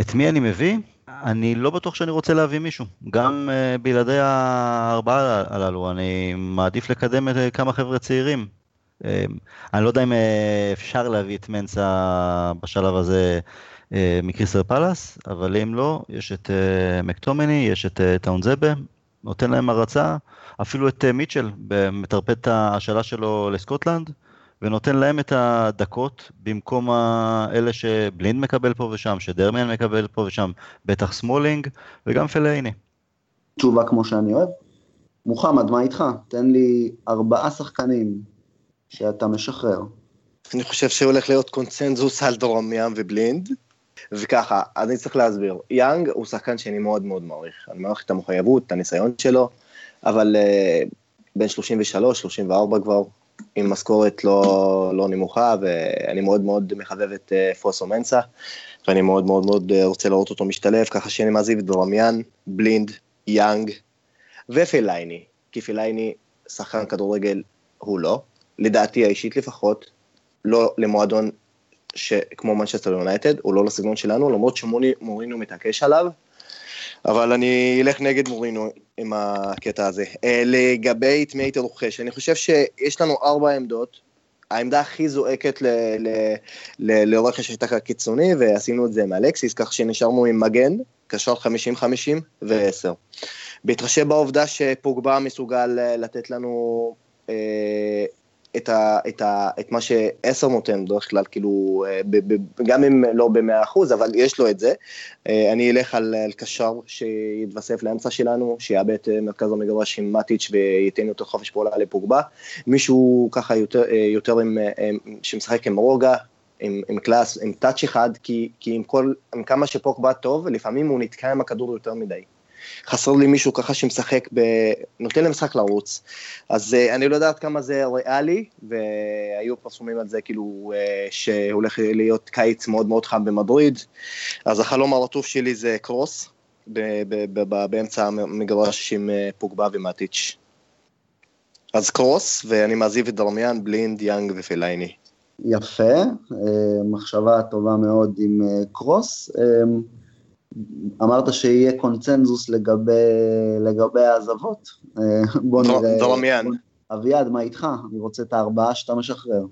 את מי אני מביא? אני לא בטוח שאני רוצה להביא מישהו. גם אה, בלעדי הארבעה הללו, אני מעדיף לקדם את אה, כמה חבר'ה צעירים. אה, אני לא יודע אם אה, אפשר להביא את מנסה בשלב הזה אה, מקריסטל פלאס, אבל אם לא, יש את מקטומני, יש את טואנזבה, נותן להם הרצה, אפילו את מיטשל, מטרפד את ההשאלה שלו לסקוטלנד, ונותן להם את הדקות במקום אלה שבלינד מקבל פה ושם, שדרמיאן מקבל פה ושם, בטח סמולינג, וגם פלאייני. תשובה כמו שאני אוהב. מוחמד, מה איתך? תן לי ארבעה שחקנים שאתה משחרר. אני חושב שהולך להיות קונצנזוס על דרום ים ובלינד. וככה, אז אני צריך להסביר. יאנג הוא שחקן שאני מאוד מאוד מעריך. אני מעריך את המחויבות, את הניסיון שלו, אבל uh, בין 33, 34 כבר, עם משכורת לא, לא נמוכה, ואני מאוד מאוד מחבב את uh, פוסו מנסה, ואני מאוד מאוד מאוד uh, רוצה לראות אותו משתלב, ככה שאני מעזיב את דרמיאן, בלינד, יאנג ופלאייני, כי פלאייני שחקן כדורגל הוא לא, לדעתי האישית לפחות, לא למועדון כמו מנצ'סטר יונייטד, הוא לא לסגנון שלנו, למרות שמוריניו מתעקש עליו, אבל אני אלך נגד מורינו עם הקטע הזה. אה, לגבי את מי הייתי רוכש, אני חושב שיש לנו ארבע עמדות, העמדה הכי זועקת לרכש הייתה קיצוני, ועשינו את זה עם אלקסיס, כך שנשארנו עם מגן, קשר 50-50 ו-10. בהתחשב בעובדה שפוגבה מסוגל לתת לנו אה, את, ה, את, ה, את מה שעשר נותן בדרך כלל, כאילו, אה, ב, ב, גם אם לא במאה אחוז, אבל יש לו את זה. אה, אני אלך על, על קשר שיתווסף לאמצע שלנו, שיאבד את מרכז המגרש עם מטיץ' וייתן יותר חופש פעולה לפוגבה. מישהו ככה יותר, אה, יותר עם, שמשחק עם רוגע, עם, עם קלאס, עם טאץ' אחד, כי, כי עם, כל, עם כמה שפוגבה טוב, לפעמים הוא נתקע עם הכדור יותר מדי. חסר לי מישהו ככה שמשחק, ב... נותן למשחק לרוץ. אז uh, אני לא יודעת כמה זה ריאלי, והיו פרסומים על זה כאילו uh, שהולך להיות קיץ מאוד מאוד חם במדריד, אז החלום הרטוב שלי זה קרוס, באמצע המגרש עם uh, פוגבה ומאטיץ'. אז קרוס, ואני מעזיב את דרמיאן, בלינד, יאנג ופלאייני. יפה, מחשבה טובה מאוד עם קרוס. אמרת שיהיה קונצנזוס לגבי, לגבי העזיבות. בוא נראה... דרמיאן. אביעד, מה איתך? אני רוצה את הארבעה שאתה משחרר.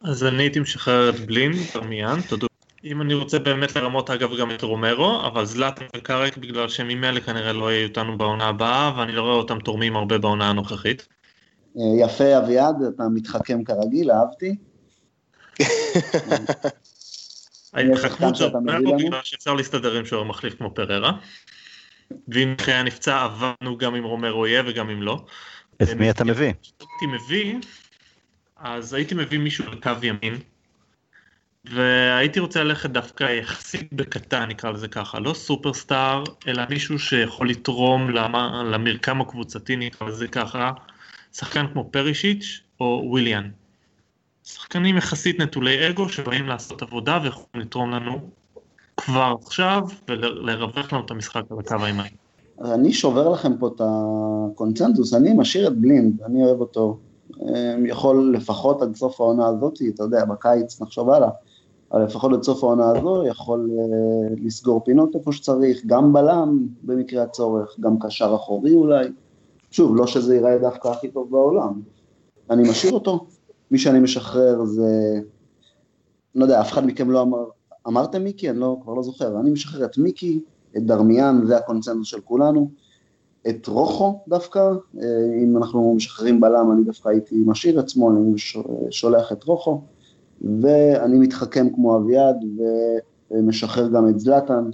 אז אני הייתי משחרר את בלין, דרמיאן, תודו. אם אני רוצה באמת לרמות אגב גם את רומרו, אבל זלאטן וקארק בגלל שהם ממילא כנראה לא יהיו איתנו בעונה הבאה, ואני לא רואה אותם תורמים הרבה בעונה הנוכחית. אה, יפה אביעד, אתה מתחכם כרגיל, אהבתי. ההתחכמות של רומרו בגלל שאפשר להסתדר עם שוער מחליף כמו פררה. ואם היה נפצע עבדנו גם אם רומרו יהיה וגם אם לא. את מי אתה מביא? הייתי מביא, אז הייתי מביא מישהו לקו ימין, והייתי רוצה ללכת דווקא יחסית בקטן, נקרא לזה ככה, לא סופרסטאר, אלא מישהו שיכול לתרום למה, למרקם הקבוצתי, נקרא לזה ככה, שחקן כמו פרישיץ' או וויליאן. שחקנים יחסית נטולי אגו שבאים לעשות עבודה ויכולים לתרום לנו כבר עכשיו ולרווח לנו את המשחק על הקו הימני. אני שובר לכם פה את הקונצנזוס, אני משאיר את בלינד, אני אוהב אותו. יכול לפחות עד סוף העונה הזאת, אתה יודע, בקיץ נחשוב הלאה, אבל לפחות עד סוף העונה הזו יכול אה, לסגור פינות איפה שצריך, גם בלם במקרה הצורך, גם קשר אחורי אולי. שוב, לא שזה ייראה דווקא הכי טוב בעולם. אני משאיר אותו, מי שאני משחרר זה, לא יודע, אף אחד מכם לא אמר, אמרתם מיקי? אני לא, כבר לא זוכר. אני משחרר את מיקי, את דרמיאן, זה הקונצנזוס של כולנו. את רוחו דווקא, אה, אם אנחנו משחררים בלם, אני דווקא הייתי משאיר את שמאל, אני שולח את רוחו, ואני מתחכם כמו אביעד, ומשחרר גם את זלטן,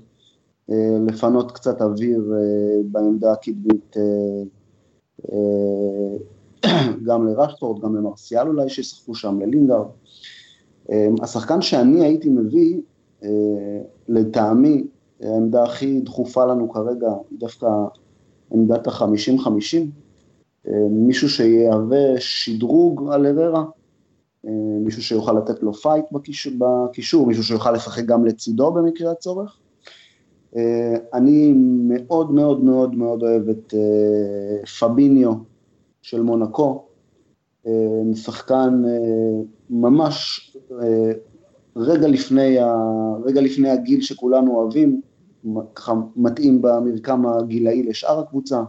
אה, לפנות קצת אוויר אה, בעמדה הקדמית גם לרשפורד, גם למרסיאל אולי שישחקו שם, ללינגארד. השחקן שאני הייתי מביא, לטעמי, העמדה הכי דחופה לנו כרגע דווקא עמדת החמישים-חמישים, מישהו שיהווה שדרוג על אררה, מישהו שיוכל לתת לו fight בקישור, בקישור, מישהו שיוכל לשחק גם לצידו במקרה הצורך. אני מאוד מאוד מאוד מאוד אוהב את פביניו של מונקו, שחקן ממש רגע לפני, רגע לפני הגיל שכולנו אוהבים, ככה מתאים במרקם הגילאי לשאר הקבוצה,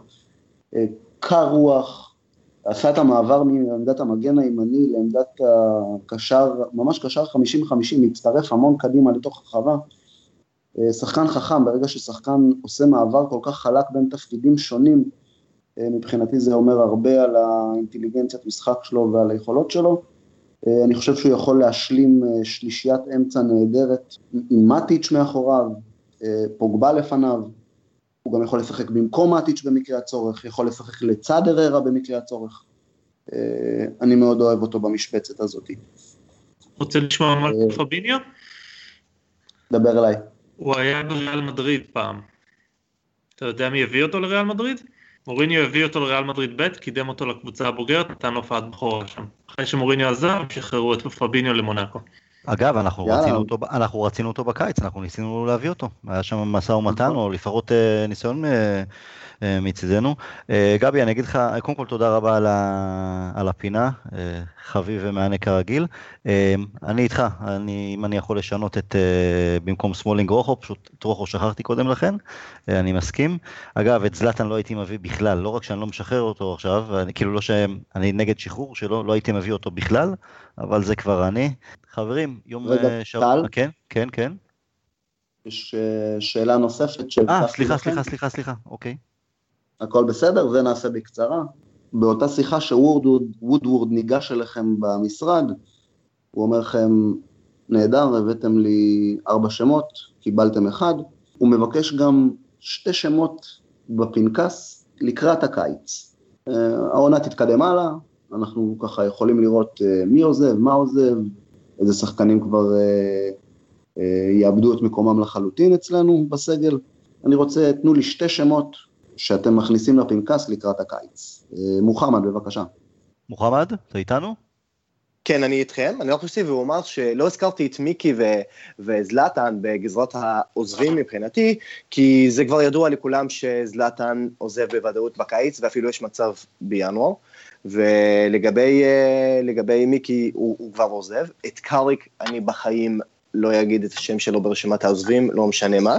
אה, קר רוח, עשה את המעבר מעמדת המגן הימני לעמדת הקשר, ממש קשר 50-50, מצטרף המון קדימה לתוך הרחבה. אה, שחקן חכם, ברגע ששחקן עושה מעבר כל כך חלק בין תפקידים שונים, אה, מבחינתי זה אומר הרבה על האינטליגנציית משחק שלו ועל היכולות שלו. אני חושב שהוא יכול להשלים שלישיית אמצע נהדרת עם מטיץ' מאחוריו, פוגבה לפניו, הוא גם יכול לשחק במקום מאטיץ' במקרה הצורך, יכול לשחק לצד אררה במקרה הצורך. אה, אני מאוד אוהב אותו במשבצת הזאת. רוצה לשמוע מה פביניו? דבר אליי. הוא היה בריאל מדריד פעם. אתה יודע מי הביא אותו לריאל מדריד? מוריניו הביא אותו לריאל מדריד ב', קידם אותו לקבוצה הבוגרת, נתן הופעת בכורה שם. אחרי שמוריניו עזב, שחררו את פביניו למונאקו. אגב, אנחנו רצינו, אותו, אנחנו רצינו אותו בקיץ, אנחנו ניסינו להביא אותו. היה שם משא ומתן, נכון. או לפחות אה, ניסיון אה, מצידנו. אה, גבי, אני אגיד לך, קודם כל תודה רבה על, ה, על הפינה, אה, חביב ומענה כרגיל. אה, אני איתך, אני, אם אני יכול לשנות את, אה, במקום סמולינג רוחו, פשוט את רוחו שכחתי קודם לכן, אה, אני מסכים. אגב, את זלאטן לא הייתי מביא בכלל, לא רק שאני לא משחרר אותו עכשיו, אני, כאילו לא שאני נגד שחרור שלו, לא הייתי מביא אותו בכלל, אבל זה כבר אני. חברים, יום שבוע, כן, כן, כן. יש שאלה נוספת של... אה, סליחה, סליחה, סליחה, סליחה, אוקיי. הכל בסדר, זה נעשה בקצרה. באותה שיחה שוודוורד ניגש אליכם במשרד, הוא אומר לכם, נהדר, הבאתם לי ארבע שמות, קיבלתם אחד, הוא מבקש גם שתי שמות בפנקס לקראת הקיץ. העונה תתקדם הלאה, אנחנו ככה יכולים לראות מי עוזב, מה עוזב, איזה שחקנים כבר יאבדו את מקומם לחלוטין אצלנו בסגל. אני רוצה, תנו לי שתי שמות שאתם מכניסים לפנקס לקראת הקיץ. אה, מוחמד, בבקשה. מוחמד, אתה איתנו? כן, אני איתכם. אני רק אוסיף ואומר שלא הזכרתי את מיקי ו- וזלאטן בגזרות העוזבים מבחינתי, כי זה כבר ידוע לכולם שזלאטן עוזב בוודאות בקיץ, ואפילו יש מצב בינואר. ולגבי uh, מיקי, הוא, הוא כבר עוזב. את קאריק אני בחיים לא יגיד את השם שלו ברשימת העוזבים, לא משנה מה.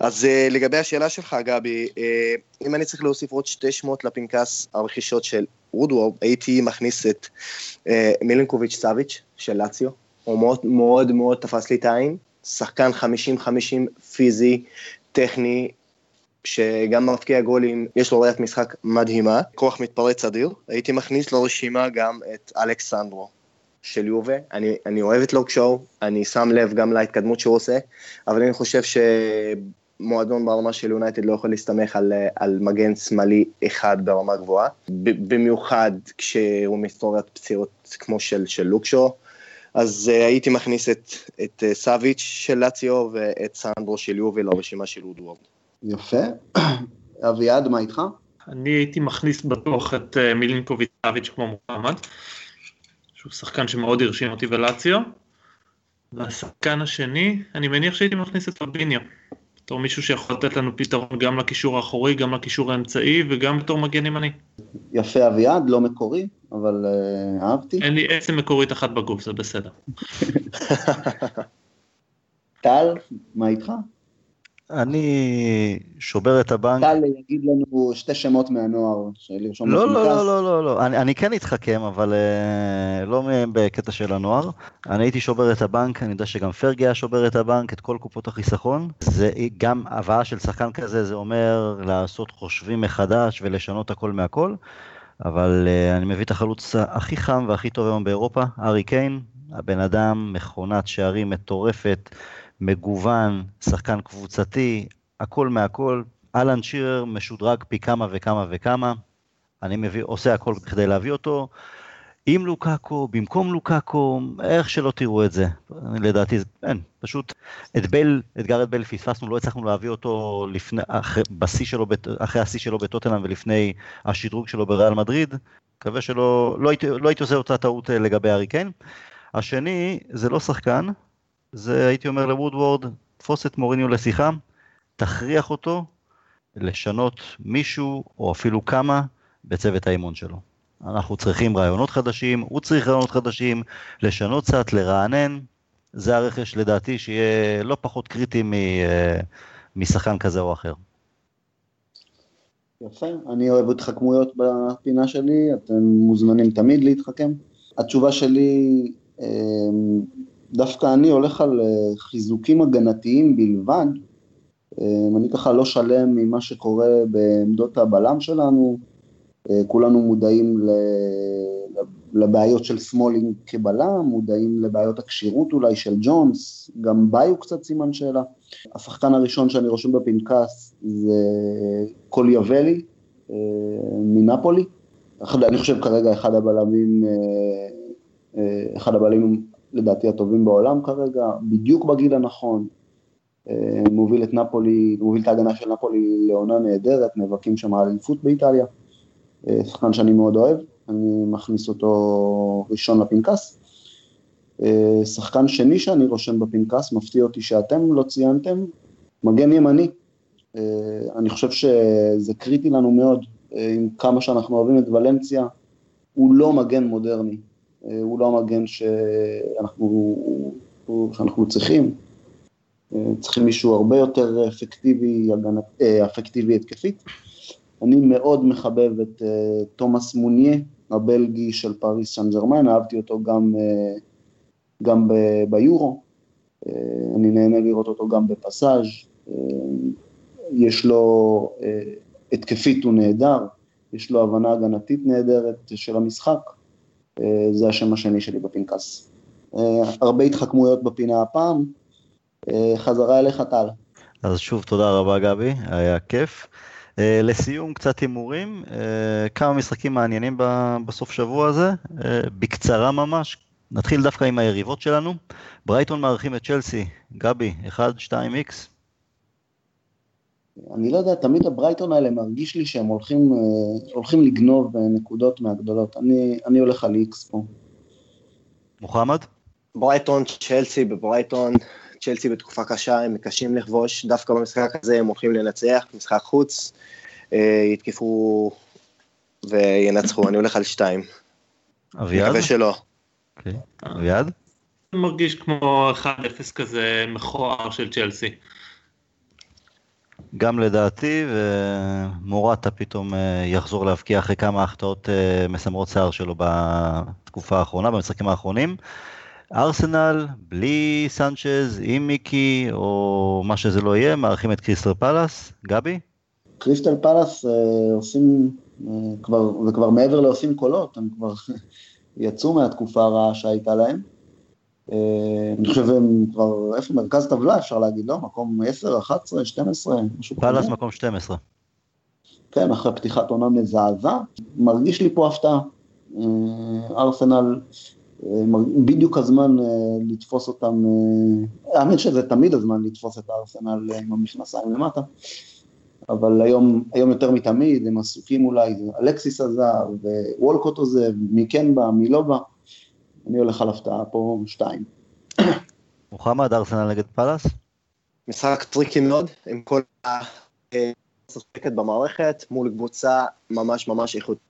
אז uh, לגבי השאלה שלך, גבי, uh, אם אני צריך להוסיף עוד שתי שמות לפנקס הרכישות של וודוורד, הייתי מכניס את uh, מילנקוביץ' סאביץ' של לאציו, הוא מאוד מאוד מאוד תפס לי את העין, שחקן 50-50 פיזי, טכני, שגם מבקיע גולים, יש לו ראיית משחק מדהימה, כוח מתפרץ אדיר. הייתי מכניס לרשימה גם את אלכסנדרו של יובה, אני, אני אוהב את לוקשואו, אני שם לב גם להתקדמות שהוא עושה, אבל אני חושב שמועדון ברמה של יונייטד לא יכול להסתמך על, על מגן שמאלי אחד ברמה גבוהה, במיוחד כשהוא מסתוריית פציעות כמו של, של לוקשואו. אז uh, הייתי מכניס את, את uh, סאביץ' של לאציו ואת סנדרו של יובל לרשימה של וודוורד. יפה. אביעד, מה איתך? אני הייתי מכניס בטוח את uh, מילינקוביץ' סאביץ' כמו מוחמד, שהוא שחקן שמאוד הרשים אותי בלאציו. והשחקן השני, אני מניח שהייתי מכניס את פביניו. בתור מישהו שיכול לתת לנו פתרון גם לקישור האחורי, גם לקישור האמצעי וגם בתור מגן ימני. יפה אביעד, לא מקורי, אבל uh, אהבתי. אין לי עצם מקורית אחת בגוף, זה בסדר. טל, מה איתך? אני שובר את הבנק. טל יגיד לנו שתי שמות מהנוער, לרשום לא, לא, לא, לא, לא, לא, אני, אני כן אתחכם, אבל uh, לא בקטע של הנוער. אני הייתי שובר את הבנק, אני יודע שגם פרגי היה שובר את הבנק, את כל קופות החיסכון. זה גם הבאה של שחקן כזה, זה אומר לעשות חושבים מחדש ולשנות הכל מהכל. אבל uh, אני מביא את החלוץ הכי חם והכי טוב היום באירופה, ארי קיין, הבן אדם, מכונת שערים מטורפת. מגוון, שחקן קבוצתי, הכל מהכל. אהלן שירר משודרג פי כמה וכמה וכמה. אני מביא, עושה הכל כדי להביא אותו. עם לוקאקו, במקום לוקאקו, איך שלא תראו את זה. לדעתי, אין, פשוט את בל, את גארד בל פספסנו, לא הצלחנו להביא אותו לפני, אחרי, בשיא שלו, אחרי השיא שלו בטוטנאם ולפני השדרוג שלו בריאל מדריד. מקווה שלא, לא הייתי, לא הייתי עושה אותה טעות אה, לגבי הארי קיין. השני, זה לא שחקן, זה הייתי אומר לוודוורד, תפוס את מוריניו לשיחה, תכריח אותו לשנות מישהו או אפילו כמה בצוות האימון שלו. אנחנו צריכים רעיונות חדשים, הוא צריך רעיונות חדשים, לשנות קצת, לרענן. זה הרכש לדעתי שיהיה לא פחות קריטי אה, משחקן כזה או אחר. יפה, אני אוהב התחכמויות בפינה שלי, אתם מוזמנים תמיד להתחכם. התשובה שלי אה, דווקא אני הולך על אה, חיזוקים הגנתיים בלבד. אה, אני ככה לא שלם ממה שקורה בעמדות הבלם שלנו. אה, כולנו מודעים לבעיות של סמולינג כבלם, מודעים לבעיות הכשירות אולי של ג'ונס, גם באיי קצת סימן שאלה. השחקן הראשון שאני רושם בפנקס זה קוליבאלי מנפולי. אני חושב כרגע אחד הבלמים, אחד הבלמים לדעתי הטובים בעולם כרגע, בדיוק בגיל הנכון, אה, מוביל את נפולי, מוביל את ההגנה של נפולי לעונה נהדרת, נאבקים שם על אליפות באיטליה, אה, שחקן שאני מאוד אוהב, אני מכניס אותו ראשון לפנקס. אה, שחקן שני שאני רושם בפנקס, מפתיע אותי שאתם לא ציינתם, מגן ימני. אני חושב שזה קריטי לנו מאוד, עם כמה שאנחנו אוהבים את ולנסיה, הוא לא מגן מודרני, הוא לא המגן שאנחנו, שאנחנו צריכים. אה, צריכים מישהו הרבה יותר אפקטיבי, אה, אפקטיבי התקפית. אני מאוד מחבב את תומאס מוניה, הבלגי של פריס סן ג'רמן, אהבתי אותו גם, גם ביורו, אני נהנה לראות אותו גם בפסאז', יש לו, התקפית הוא נהדר, יש לו הבנה הגנתית נהדרת של המשחק, אה, זה השם השני שלי בפנקס. אה, הרבה התחכמויות בפינה הפעם, אה, חזרה אליך טל. אז שוב תודה רבה גבי, היה כיף. לסיום קצת הימורים, כמה משחקים מעניינים בסוף שבוע הזה, בקצרה ממש, נתחיל דווקא עם היריבות שלנו. ברייטון מארחים את צ'לסי, גבי, 1-2 איקס. אני לא יודע, תמיד הברייטון האלה מרגיש לי שהם הולכים, אה, הולכים לגנוב נקודות מהגדולות. אני, אני הולך על איקס פה. מוחמד? ברייטון, צ'לסי בברייטון, צ'לסי בתקופה קשה, הם מקשים לכבוש, דווקא במשחק הזה הם הולכים לנצח, משחק חוץ, אה, יתקפו וינצחו, אני הולך על שתיים. אביעד? מקווה שלא. אוקיי, אביעד? מרגיש כמו 1-0 כזה מכוער של צ'לסי. גם לדעתי, ומורטה פתאום אה, יחזור להבקיע אחרי כמה החטאות אה, מסמרות שיער שלו בתקופה האחרונה, במשחקים האחרונים. ארסנל, בלי סנצ'ז, עם מיקי, או מה שזה לא יהיה, מארחים את קריסטל פלאס. גבי? קריסטל פלאס אה, עושים, כבר, זה כבר מעבר לעושים קולות, הם כבר יצאו מהתקופה הרעה שהייתה להם. אה, אני חושב הם כבר, איפה מרכז טבלה אפשר להגיד, לא? מקום 10, 11, 12, משהו כזה. פלאס מקום 12. כן, אחרי פתיחת עונה מזעזע. מרגיש לי פה הפתעה. אה, ארסנל, אה, בדיוק הזמן לתפוס אותם, האמת שזה תמיד הזמן לתפוס את הארסנל עם המכנסיים למטה. אבל היום, היום יותר מתמיד, הם עסוקים אולי, אלכסיס עוזב, ווולקוט עוזב, מי כן בא, מי לא בא. אני הולך על הפתעה פה שתיים. מוחמד, ארסנל נגד פאלאס? משחק tricky מאוד, עם כל השחיקה במערכת, מול קבוצה ממש ממש איכותית.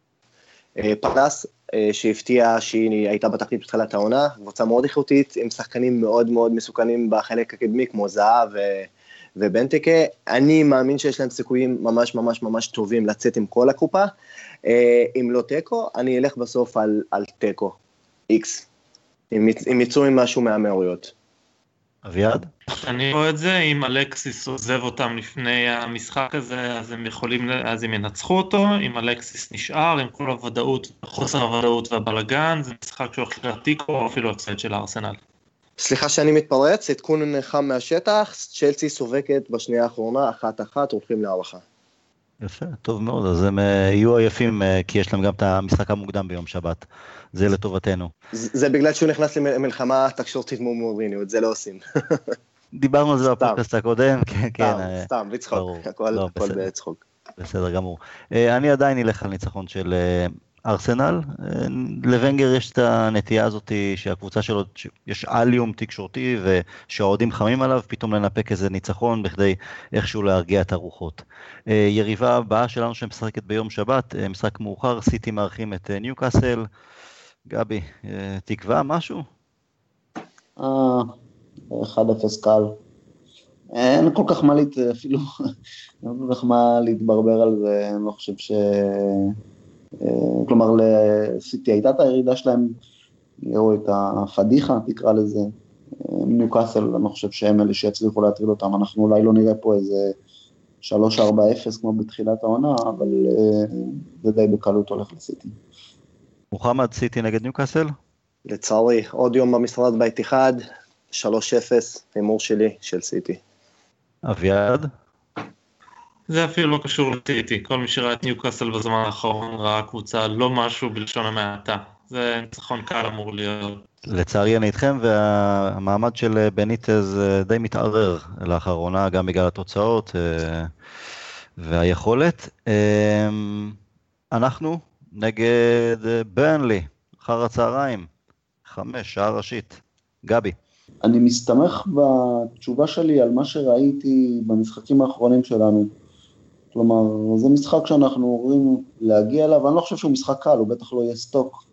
אה, פאלאס, אה, שהפתיעה שהיא הייתה בתחתית בתחילת העונה, קבוצה מאוד איכותית, עם שחקנים מאוד מאוד מסוכנים בחלק הקדמי, כמו זאהה ובנטקה. אני מאמין שיש להם סיכויים ממש ממש ממש טובים לצאת עם כל הקופה. אה, אם לא תיקו, אני אלך בסוף על, על תיקו. איקס. אם יצאו עם משהו מהמאוריות. אביעד? אני רואה את זה, אם אלקסיס עוזב אותם לפני המשחק הזה, אז הם יכולים, אז הם ינצחו אותו, אם אלקסיס נשאר, עם כל הוודאות, חוסר הוודאות והבלגן, זה משחק שהולך לתיקו או אפילו הפסד של הארסנל. סליחה שאני מתפרץ, עדכון חם מהשטח, צ'לסי סובקת בשנייה האחרונה, אחת-אחת, הולכים להערכה. יפה, טוב מאוד, אז הם אה, יהיו עייפים, אה, כי יש להם גם את המשחק המוקדם ביום שבת. זה לטובתנו. זה בגלל שהוא נכנס למלחמה תקשורתית מול מוריניו, את זה לא עושים. דיברנו על זה בפודקאסט הקודם, כן, כן. סתם, בצחוק, הכל בצחוק. בסדר גמור. אה, אני עדיין אלך על ניצחון של ארסנל. לוונגר יש את הנטייה הזאת שהקבוצה שלו, יש אליום תקשורתי ושהאוהדים חמים עליו, פתאום לנפק איזה ניצחון בכדי איכשהו להרגיע את הרוחות. יריבה הבאה שלנו שמשחקת ביום שבת, משחק מאוחר, סיטי מארחים את ניוקאסל. גבי, תקווה משהו? אה, 1-0 קל. אין כל כך מה, להת... אפילו, אין כל כך מה להתברבר על זה, אני לא חושב ש... אה, כלומר, לסיטי הייתה את הירידה שלהם, או את הפדיחה, תקרא לזה. אה, ניוקאסל, אני חושב שהם אלה שיצליחו להטריד אותם, אנחנו אולי לא נראה פה איזה 3-4-0 כמו בתחילת העונה, אבל אה, זה די בקלות הולך לסיטי. מוחמד, סיטי נגד ניוקאסל? לצערי, עוד יום במשרד בית אחד, 3-0, הימור שלי, של סיטי. אביעד? זה אפילו לא קשור לסיטי, כל מי שראה את ניוקאסל בזמן האחרון ראה קבוצה לא משהו בלשון המעטה. זה ניצחון קל אמור להיות. לצערי אני איתכם, והמעמד של בניטז אה, די מתערער לאחרונה, גם בגלל התוצאות אה, והיכולת. אה, אנחנו נגד ברנלי, אחר הצהריים, חמש, שעה ראשית. גבי. אני מסתמך בתשובה שלי על מה שראיתי במשחקים האחרונים שלנו. כלומר, זה משחק שאנחנו אומרים להגיע אליו, אני לא חושב שהוא משחק קל, הוא בטח לא יהיה סטוק,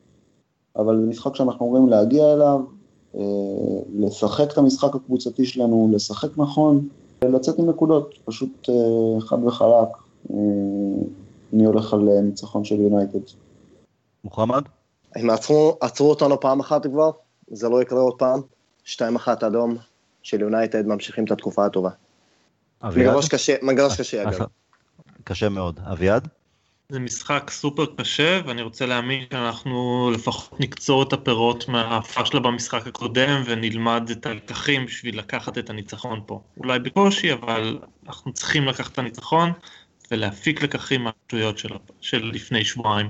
אבל זה משחק שאנחנו אומרים להגיע אליו, אה, לשחק את המשחק הקבוצתי שלנו, לשחק נכון, לצאת עם נקודות, פשוט אה, חד וחלק. אה, אני הולך על ניצחון של יונייטד. מוחמד? הם עצרו, עצרו אותנו פעם אחת כבר, זה לא יקרה עוד פעם. 2-1 אדום של יונייטד, ממשיכים את התקופה הטובה. מגרש קשה, מגרש קשה אגב. קשה מאוד. אביעד? זה משחק סופר קשה, ואני רוצה להאמין שאנחנו לפחות נקצור את הפירות מהפשלה במשחק הקודם, ונלמד את הלקחים בשביל לקחת את הניצחון פה. אולי בקושי, אבל אנחנו צריכים לקחת את הניצחון, ולהפיק לקחים מהשטויות של, של לפני שבועיים.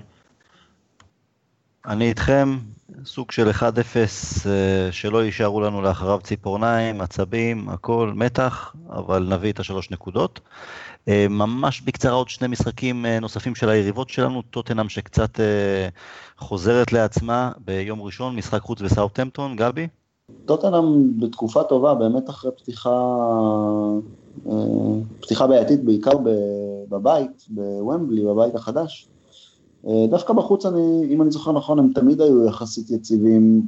אני איתכם, סוג של 1-0 אה, שלא יישארו לנו לאחריו ציפורניים, עצבים, הכל, מתח, אבל נביא את השלוש נקודות. אה, ממש בקצרה עוד שני משחקים אה, נוספים של היריבות שלנו, טוטנאם שקצת חוזרת לעצמה ביום ראשון, משחק חוץ בסאוטהמפטון, גבי? טוטנאם בתקופה טובה, באמת אחרי פתיחה, פתיחה בעייתית, בעיקר בבית, בוומבלי, בבית החדש. דווקא בחוץ, אני, אם אני זוכר נכון, הם תמיד היו יחסית יציבים,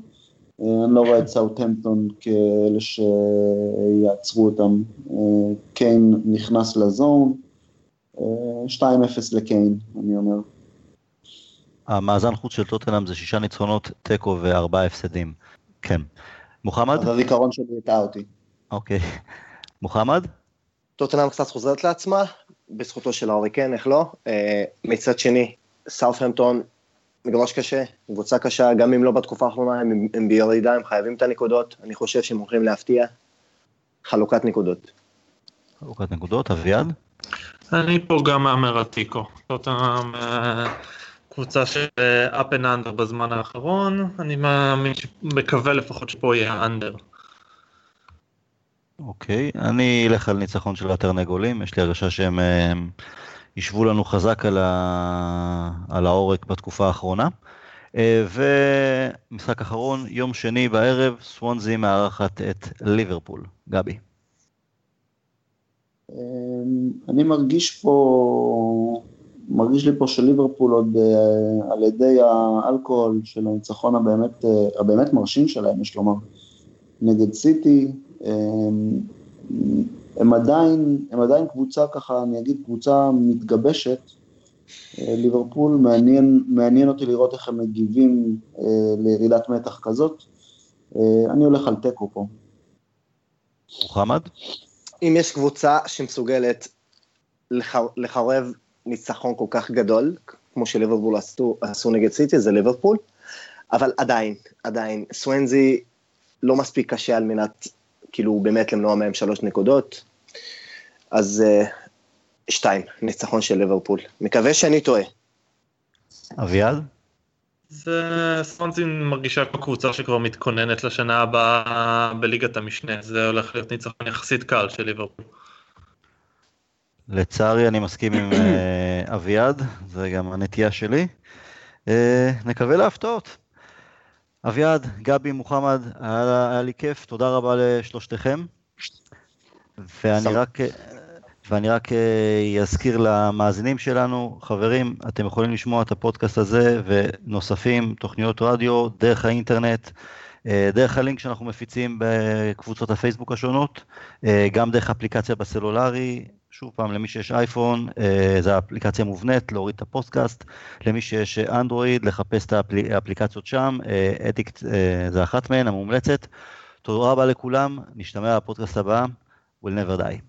אני לא רואה את סאוטהמפטון כאלה שיעצרו אותם. קיין נכנס לזון, 2-0 לקיין, אני אומר. המאזן חוץ של טוטנאם זה שישה ניצחונות, תיקו וארבעה הפסדים. כן. מוחמד? אז הזיכרון שלי הטעה אותי. אוקיי. מוחמד? טוטנאם קצת חוזרת לעצמה, בזכותו של האוריקן, איך לא? מצד שני, סאות'המפטון מגרש קשה, קבוצה קשה, גם אם לא בתקופה האחרונה, הם, הם בירידה, הם חייבים את הנקודות, אני חושב שהם הולכים להפתיע. חלוקת נקודות. חלוקת נקודות, אביעד? אני פה גם מהמר על תיקו. טוטנאם קבוצה של up and under בזמן האחרון, אני מאמין, מקווה לפחות שפה יהיה under. אוקיי, אני אלך על ניצחון של התרנגולים, יש לי הרגשה שהם ישבו לנו חזק על, ה... על העורק בתקופה האחרונה. ומשחק אחרון, יום שני בערב, סוונזי מארחת את ליברפול. גבי. אני מרגיש פה, מרגיש לי פה שליברפול עוד על ידי האלכוהול של הניצחון הבאמת, הבאמת מרשים שלהם, יש לומר, נגד סיטי, הם עדיין, הם עדיין קבוצה ככה, אני אגיד קבוצה מתגבשת, ליברפול, מעניין, מעניין אותי לראות איך הם מגיבים לירידת מתח כזאת, אני הולך על תיקו פה. מוחמד? אם יש קבוצה שמסוגלת לחרב ניצחון כל כך גדול, כמו שליברפול עשו, עשו נגד סיטי, זה ליברפול, אבל עדיין, עדיין, סוונזי לא מספיק קשה על מנת, כאילו, באמת למנוע מהם שלוש נקודות, אז uh, שתיים, ניצחון של ליברפול. מקווה שאני טועה. אביעד? זה סוונזי מרגישה כמו קבוצה שכבר מתכוננת לשנה הבאה בליגת המשנה, זה הולך להיות ניצחון יחסית קל של ליברפול. לצערי אני מסכים עם אביעד, זה גם הנטייה שלי. נקווה להפתעות. אביעד, גבי, מוחמד, היה, היה לי כיף, תודה רבה לשלושתכם. ואני רק, ואני רק אזכיר למאזינים שלנו, חברים, אתם יכולים לשמוע את הפודקאסט הזה ונוספים, תוכניות רדיו, דרך האינטרנט, דרך הלינק שאנחנו מפיצים בקבוצות הפייסבוק השונות, גם דרך אפליקציה בסלולרי, שוב פעם, למי שיש אייפון, זו אפליקציה מובנית, להוריד את הפודקאסט, למי שיש אנדרואיד, לחפש את האפליקציות שם, אדיקט זה אחת מהן, המומלצת. תודה רבה לכולם, נשתמע בפודקאסט הבא, will never die.